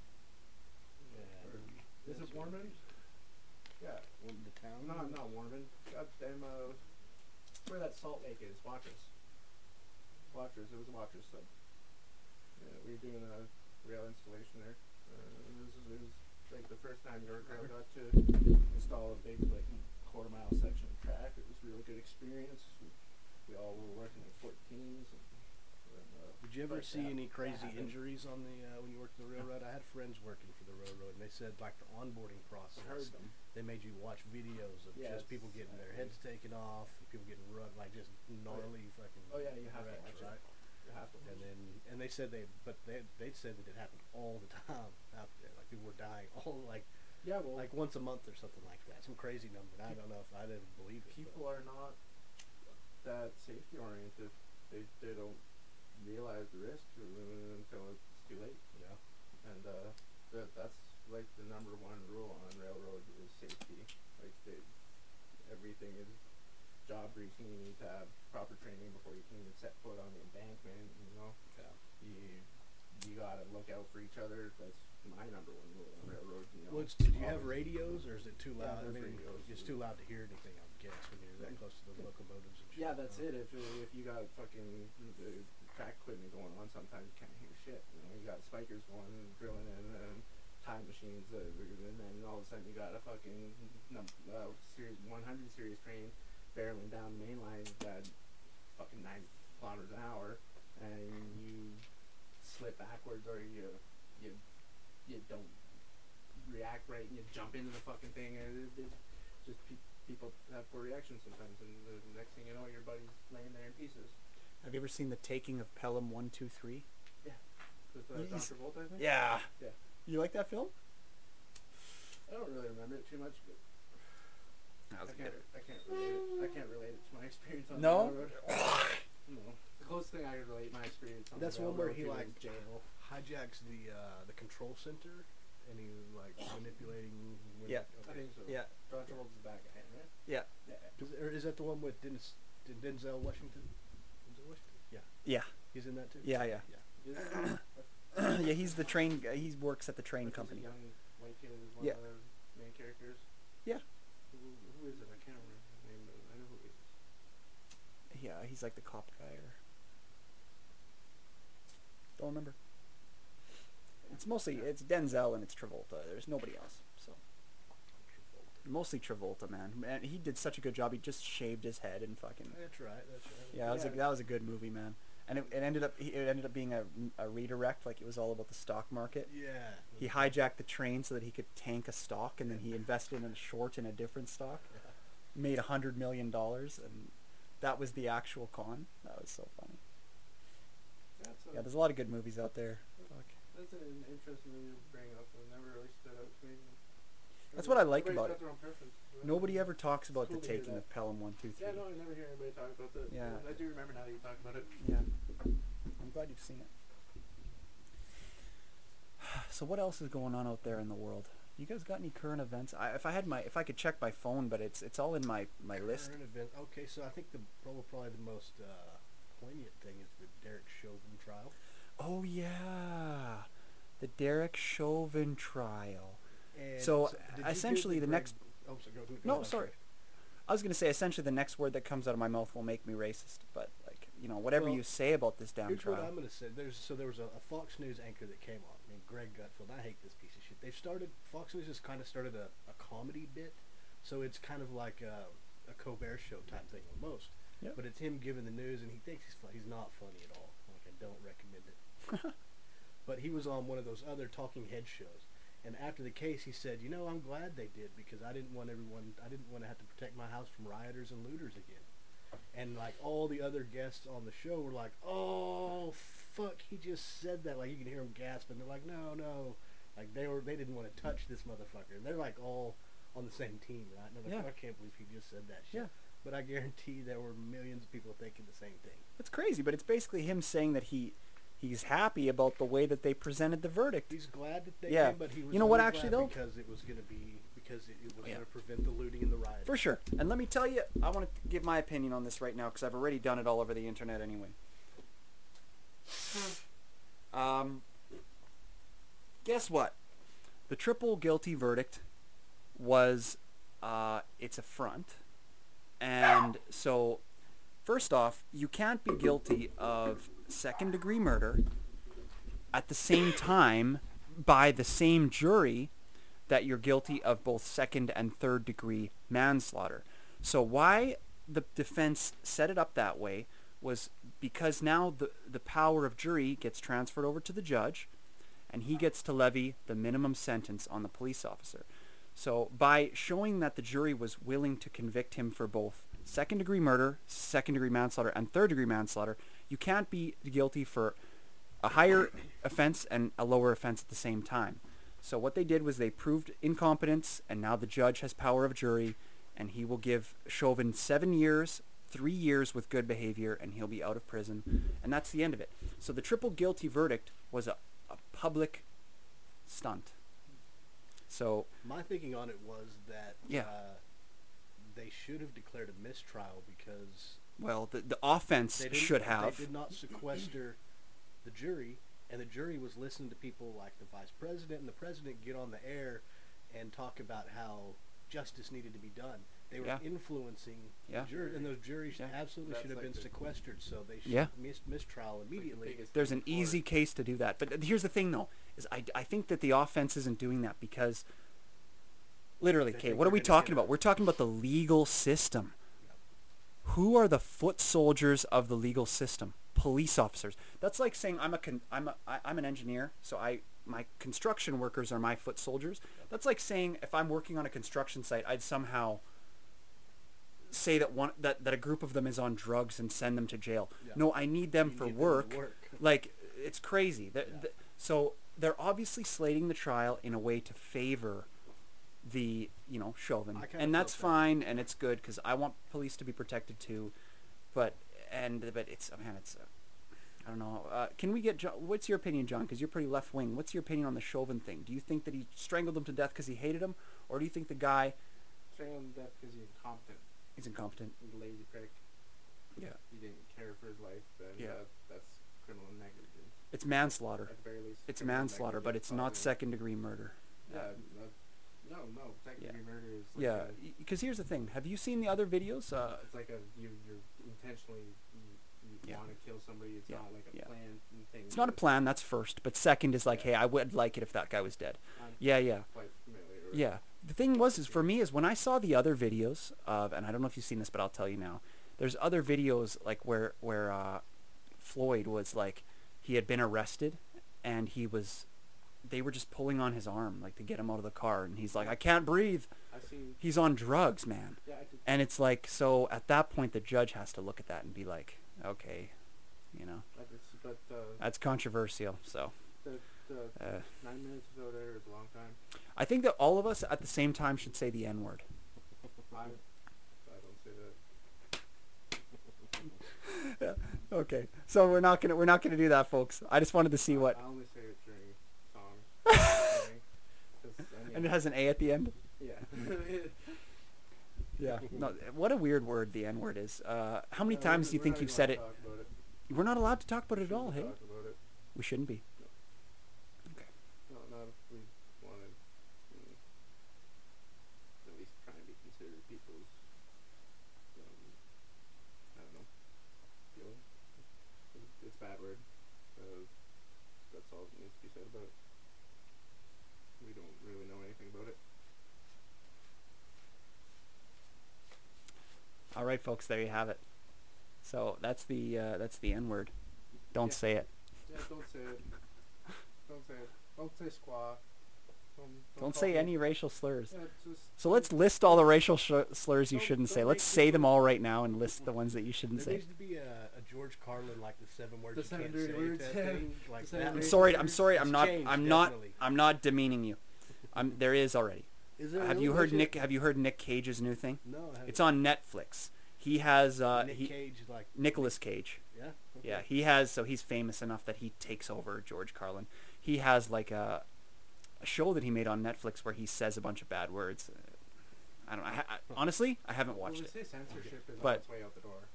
Yeah. Or- Is it Warman? Yeah. One the town? No, not Warman. God damn. Uh, where that Salt Lake is, Watrous. Watrous. It was Watrous sub. Yeah, we were doing a rail installation there. Uh, it was it was like the first time York Rail got to install a big like quarter mile section of track. It was a really good experience. We, we all were working in 14s. And, and, Did you ever like see that- any crazy injuries on the uh, when you worked the railroad? I had friends working for the railroad, and they said like the onboarding I heard process. them. They made you watch videos of Yeah, just people getting their heads taken off, people getting run like just gnarly fucking. Oh, yeah, you have to wrecks, watch it. right? You have to And then and they said they but they they said that it happened all the <laughs> time out there. Like people were dying <laughs> all like yeah, well, like once a month or something like that. Some crazy number. And I don't know if I'd ever believe it. but- people are not that safety oriented. They they don't realize the risk until it's too late. yeah. And uh, that that's like the number one rule on railroad is safety. Like they, everything is job briefing. You need to have proper training before you can even set foot on the embankment. You know, Yeah. you you gotta look out for each other. That's my number one rule on railroads. You know, Well, it's, do you have radios, or is it too Yeah, loud? I mean, radios. it's too loud to hear anything. I would guess when you're that close to the locomotives and shit. Yeah, that's huh? it. If if you got fucking track equipment going on, sometimes you can't hear shit. You know, you got spikers going, and drilling in, and time machines, uh, and then all of a sudden you got a fucking uh, series 100 series train barreling down the main line at fucking 90 kilometers an hour, and you slip backwards or you you you don't react right and you jump into the fucking thing and it, it just pe- people have poor reactions sometimes and the next thing you know your buddy's laying there in pieces Have you ever seen the taking of Pelham One Two Three? with uh, You- John Travolta I think Yeah. Yeah. You like that film? I don't really remember it too much but That I can't, I can't relate it I can't relate it to my <laughs> experience on No? the railroad <laughs> no the closest thing I could relate my experience on That's the one where railroad he to like jail hijacks the uh, the control center, and he like <sighs> manipulating. When, Yeah. I Okay. think so Yeah. John Travolta's the bad guy right Yeah. yeah Is, or is that the one with Dennis, Denzel Washington? Denzel Washington. Yeah, Yeah. he's in that too. Yeah. Yeah. Yeah. <clears throat> Yeah. He's the train. guy. He works at the train Like, he's a company. young white kid is one Yeah. of the main characters. Yeah. Who, who is it? I can't remember his name, but I know who he is. Yeah. He's like the cop guy or. Don't remember. It's mostly it's Denzel and it's Travolta. There's nobody else. Mostly Travolta, man. Man, he did such a good job. He just shaved his head and fucking. That's right. That's right. Yeah, that was a, that was a good movie, man. And it, it ended up it ended up being a, a redirect, like it was all about the stock market. Yeah. He hijacked the train so that he could tank a stock, and then he invested in a short in a different stock. <laughs> Made a hundred million dollars, and that was the actual con. That was so funny. That's, Yeah, there's a lot of good movies out there. That's an interesting movie to bring up. It never really stood out to me. That's what I like about it. their own preference. Nobody ever talks about cool the taking of Pelham One Two Three. Yeah, no, I never hear anybody talk about that. Yeah. I do remember now that you talk about it. Yeah. I'm glad you've seen it. <sighs> So what else is going on out there in the world? You guys got any current events? I, if I had my, if I could check my phone, but it's it's all in my my list. Current event. Okay, so I think the probably probably the most uh, poignant thing is the Derek Chauvin trial. Oh yeah, the Derek Chauvin trial. And So, essentially the Greg- next- Oh, so go, go No, ahead, sorry. I was gonna say essentially the next word that comes out of my mouth will make me racist, but like you know whatever Well, you say about this damn Here's what. I'm gonna say. There's so there was a, a Fox News anchor that came on named Greg Gutfeld. I hate this piece of shit. They've started Fox News has kind of started a, a comedy bit, so it's kind of like a, a Colbert show type thing almost. Yep. But it's him giving the news, and he thinks he's fu- he's not funny at all. Like I don't recommend it. <laughs> but he was on one of those other talking head shows. And after the case, he said, "You know, I'm glad they did because I didn't want everyone. I didn't want to have to protect my house from rioters and looters again." And like all the other guests on the show were like, "Oh fuck, he just said that." Like you can hear them gasp, and they're like, "No, no," like they were they didn't want to touch this motherfucker. And they're like all on the same team, right? And they're like, Yeah. Oh, "I can't believe he just said that shit." Yeah. But I guarantee there were millions of people thinking the same thing. It's crazy, but it's basically him saying that he he's happy about the way that they presented the verdict. He's glad that they Yeah. came, but he was You know what, actually, though? because it was going to be because it, it was Yeah. going to prevent the looting and the rioting. For sure. And let me tell you, I want to give my opinion on this right now because I've already done it all over the internet anyway. <sighs> Um, guess what? The triple guilty verdict was uh, it's a front. And so, first off, you can't be guilty of second degree murder at the same time by the same jury that you're guilty of both second and third degree manslaughter. So why the defense set it up that way was because now the the power of jury gets transferred over to the judge and he gets to levy the minimum sentence on the police officer. So by showing that the jury was willing to convict him for both second degree murder, second degree manslaughter, and third degree manslaughter, you can't be guilty for a higher offense and a lower offense at the same time. So what they did was they proved incompetence, and now the judge has power of jury, and he will give Chauvin seven years, three years with good behavior, and he'll be out of prison, and that's the end of it. So the triple guilty verdict was a, a public stunt. So My thinking on it was that Yeah. uh, they should have declared a mistrial because well, the the offense they should have. They did not sequester the jury, and the jury was listening to people like the vice president and the president get on the air and talk about how justice needed to be done. They were Yeah. influencing Yeah. the jury, and those juries Yeah. absolutely That's should have like been the- sequestered. So they should Yeah. mis- mistrial immediately. biggest There's an easy it. case to do that. But here's the thing, though, is I, I think that the offense isn't doing that because, literally, They okay, what are we talking about? it. We're talking about the legal system. Who are the foot soldiers of the legal system? Police officers. That's like saying I'm a con- I'm a, I, I'm an engineer, so I my construction workers are my foot soldiers. That's like saying if I'm working on a construction site, I'd somehow say that one that, that a group of them is on drugs and send them to jail. Yeah. No, I need them You for need them work. work. Like it's crazy. Yeah. so they're obviously slating the trial in a way to favor the you know Chauvin, and that's felt that. fine and it's good because I want police to be protected too. But and but it's man, it's. Uh, I don't know. Uh, can we get John, what's your opinion, John? Because you're pretty left wing. What's your opinion on the Chauvin thing? Do you think that he strangled him to death because he hated him, or do you think the guy Strangled him to death because he's incompetent. He's incompetent? He's lazy prick. Yeah, He didn't care for his life, then Yeah. uh, that's criminal negligence. it's manslaughter. At the very least. It's manslaughter, but it's not second degree murder. Yeah, uh, no, no. technically Yeah. murder is like Yeah, because here's the thing. Have you seen the other videos? Uh, it's like a you you're intentionally you, you Yeah. want to kill somebody. It's Yeah, not like a yeah. planned thing. it's not a plan. That's first. But second is like, hey, I would like it if that guy was dead. I'm Yeah, yeah. Yeah. The thing was, is for me, is when I saw the other videos of, and I don't know if you've seen this, but I'll tell you now. There's other videos like where where uh, Floyd was like, he had been arrested, and he was, they were just pulling on his arm like to get him out of the car, and he's like, I can't breathe. He's on drugs, man. Yeah, I. And it's like, so at that point, the judge has to look at that and be like, okay, you know, but uh, that's controversial. So the the uh, nine minutes ago there is a long time. I think that all of us at the same time should say the N word. I I don't say that. <laughs> Okay, so we're not gonna we're not gonna do that, folks. I just wanted to see what, I only say it during songs. during- 'cause, I mean, and it has an A at the end. yeah. Yeah. No, what a weird word the N word is. Uh, how many No, times do you think you've said it? to talk about it. We're not allowed to talk about it at all. Hey, talk about it. we shouldn't be. No, not if we wanted mm, at least try and be considered people's, um, I don't know, feeling. It's- It's a bad word. Uh, that's all that needs to be said about it. We don't really know anything about it. All right, folks. There you have it. So that's the uh, that's the N word. Don't Yeah. say it. Yeah, don't say it. Don't say it. Don't say squaw. Don't, Don't call say me- any racial slurs. Yeah, just So let's list all the racial sh- slurs you shouldn't say. Let's say them all right now and list the ones that you shouldn't There say. needs to be a, a George Carlin like the seven words The you seven can't say words, type thing, <laughs> like that. I'm sorry. I'm sorry. I'm not. I'm not. I'm not demeaning you. I'm. There is already. Is there Have you heard Is it? Nick? Have you heard Nick Cage's new thing? No, I. It's on Netflix. He has. Uh, Nick he, Cage, like Nicolas Cage. yeah. Okay. Yeah, he has. So he's famous enough that he takes over George Carlin. He has like a, a show that he made on Netflix where he says a bunch of bad words. Uh, I don't know. I, I, honestly, I haven't Well, watched they it. say censorship is But- on its way out the door.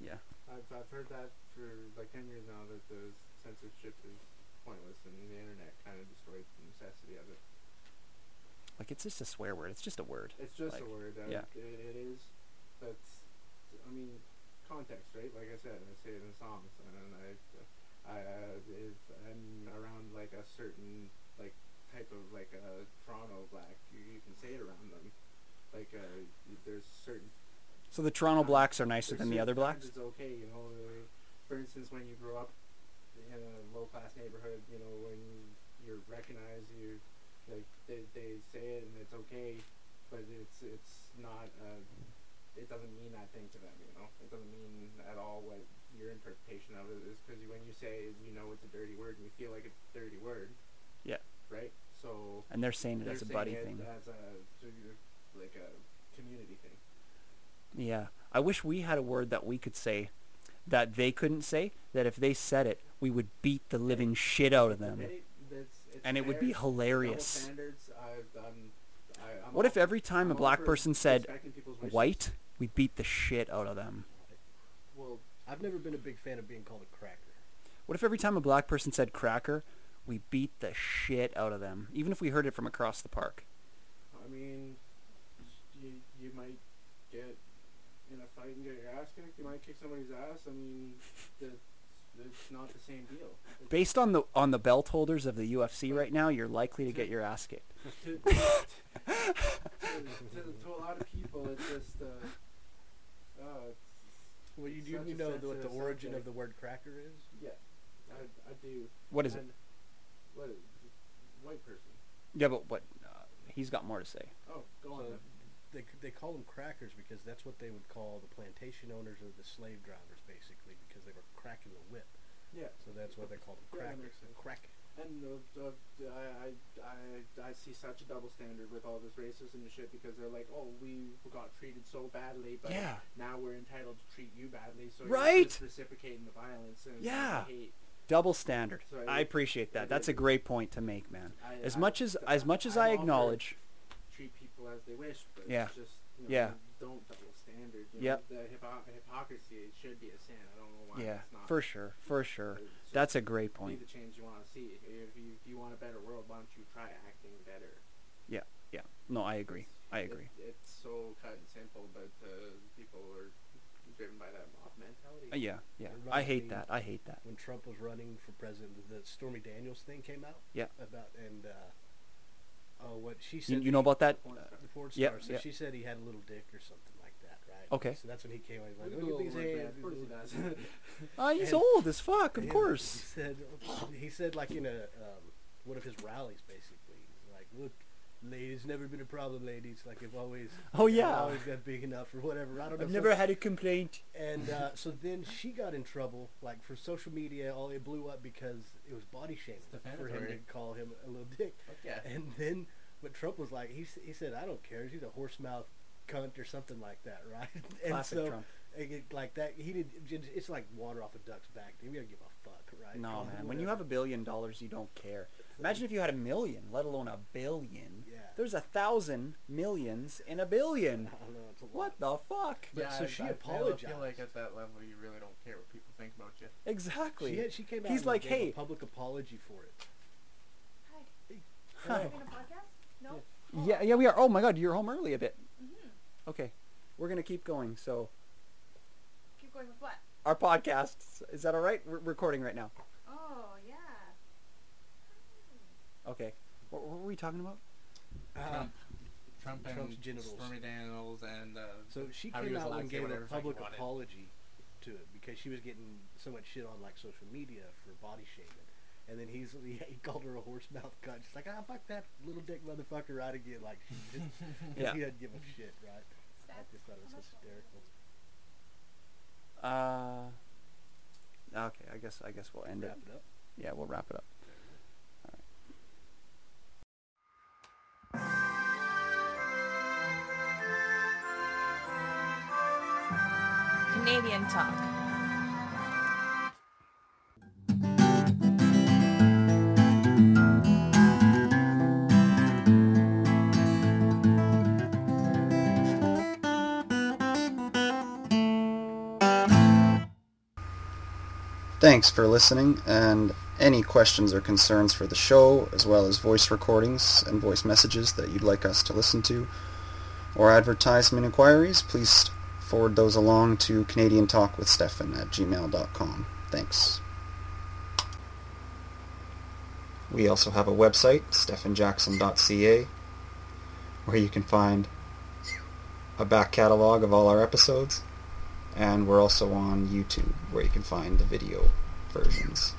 Yeah. I've, I've heard that for like 10 years now that the censorship is pointless and the internet kind of destroys the necessity of it. Like it's just a swear word. It's just a word. It's just Like, a word. Uh, yeah. It, it is. That's, I mean, context, right? Like I said, I say it in songs and I, I, uh, if I'm around like a certain like type of like a Toronto black. You, you can say it around them. Like uh, there's certain So the Toronto blacks are nicer than the other blacks. It's okay, you know. for instance, when you grow up in a low class neighborhood, you know, when you're recognized, you like they, they say it and it's okay, but it's it's not. Uh, it doesn't mean that thing to them, you know. It doesn't mean at all what your interpretation of it is, because when you say you know it's a dirty word and you feel like it's a dirty word. Yeah. Right. So. And they're saying it they're as a buddy it thing. As a like a community thing. Yeah. I wish we had a word that we could say that they couldn't say, that if they said it, we would beat the living shit out of them. Debate, that's- it's And it would be hilarious. standards, I, I'm, I, I'm What if every time a black person said respecting people's wishes. white, we beat the shit out of them? Well, I've never been a big fan of being called a cracker. What if every time a black person said cracker, we beat the shit out of them, even if we heard it from across the park? I mean, you you might get in a fight and get your ass kicked. You might kick somebody's ass. I mean, that's it's not the same deal. It's- Based on the on the belt holders of the UFC right now, you're likely to get your ass kicked. to, to, to, to a lot of people, it's just uh, uh, it's, Well, you do you know what the sensitive origin of the word cracker is? yeah, I, I do. What is it? And What is white person? Yeah, but what? Uh, he's got more to say. Oh, go on So then. They they call them crackers because that's what they would call the plantation owners or the slave drivers, basically, because they were cracking the whip. Yeah. So that's why they call them crackers. sense. Crack. And uh, uh, I, I, I, I see such a double standard with all this racism and shit because they're like, oh, we got treated so badly, but Yeah. now we're entitled to treat you badly, so Right. you're just reciprocating the violence and Yeah. the hate. Double standard. I appreciate that. That's a great point to make, man. As much as as much as I acknowledge, people as they wish, but Yeah. it's just you know, Yeah. don't double standard. You Yep. know, the hypo- hypocrisy it should be a sin. I don't know why yeah, it's not. for sure, for sure. That's a great be point. the change you want to see. If you, if you want a better world, why don't you try acting better? Yeah, yeah. No, I agree. I It- agree. it's so cut and simple, but uh, people are driven by that mob mentality. Uh, yeah, yeah. I hate that. I hate that. When Trump was running for president, the Stormy Daniels thing came out. Yeah. About and uh, oh, what she said. you know about that? Porn star. the porn Yep, star. So yep. she said he had a little dick or something like that, right? Okay. So that's when he came out. He's like, Look at "Look these hands." Of course he does. Uh, <laughs> he's And- old as fuck. Of course. He said, he said like in a um, one of his rallies, basically, like, look, ladies, never been a problem, ladies. Like I've always, Oh, I've yeah. always got big enough or whatever. I don't know. I've some- never had a complaint. And uh, <laughs> so then she got in trouble, like for social media. All it blew up because it was body shaming for him to call him a little dick. Fuck yeah. And then, but Trump was like, he he said, I don't care. He's a horse mouth cunt or something like that, <laughs> right? And Classic so, Trump. it- it- like that, he did. It's like water off a duck's back. We don't give a fuck, right? No, Call him man. When you have a billion dollars, you don't care. Imagine if you had a million, let alone a billion. Yeah. There's a thousand millions in a billion. Know, a. What the fuck? But so I- she I feel- apologized. I feel like at that level, you really don't care what people think about you. Exactly. She, had, she came out He's and like, gave a "Hey." public apology for it. Hi. Huh. Are we having a podcast? No. Yeah, yeah, we are. Oh my God, you're home early a bit. Mm-hmm. Okay, we're gonna keep going. So Keep going with what? our podcast is that all right? We're recording right now. Oh yeah. Okay. What, what were we talking about? Trump, Trump and Trump's genitals. Stormy Daniels and uh, So she came out and gave a whatever the fuck he public apology to it because she was getting so much shit on like social media for body shaming. And then he's he, <laughs> he called her a horse mouth cunt. She's like, ah, fuck that little dick motherfucker right again. Like, she just, <laughs> 'cause Yeah. he doesn't give a shit, right? I just thought it was hysterical. Uh. Okay, I guess I guess we'll end Wrap it. it up. Yeah, we'll wrap it up. Canadian talk. Thanks for listening, and any questions or concerns for the show, as well as voice recordings and voice messages that you'd like us to listen to, or advertisement inquiries, please forward those along to Canadian Talk with Stefan at gmail.com. Thanks. We also have a website, stephenjackson.ca, where you can find a back catalog of all our episodes. And we're also on YouTube, where you can find the video versions.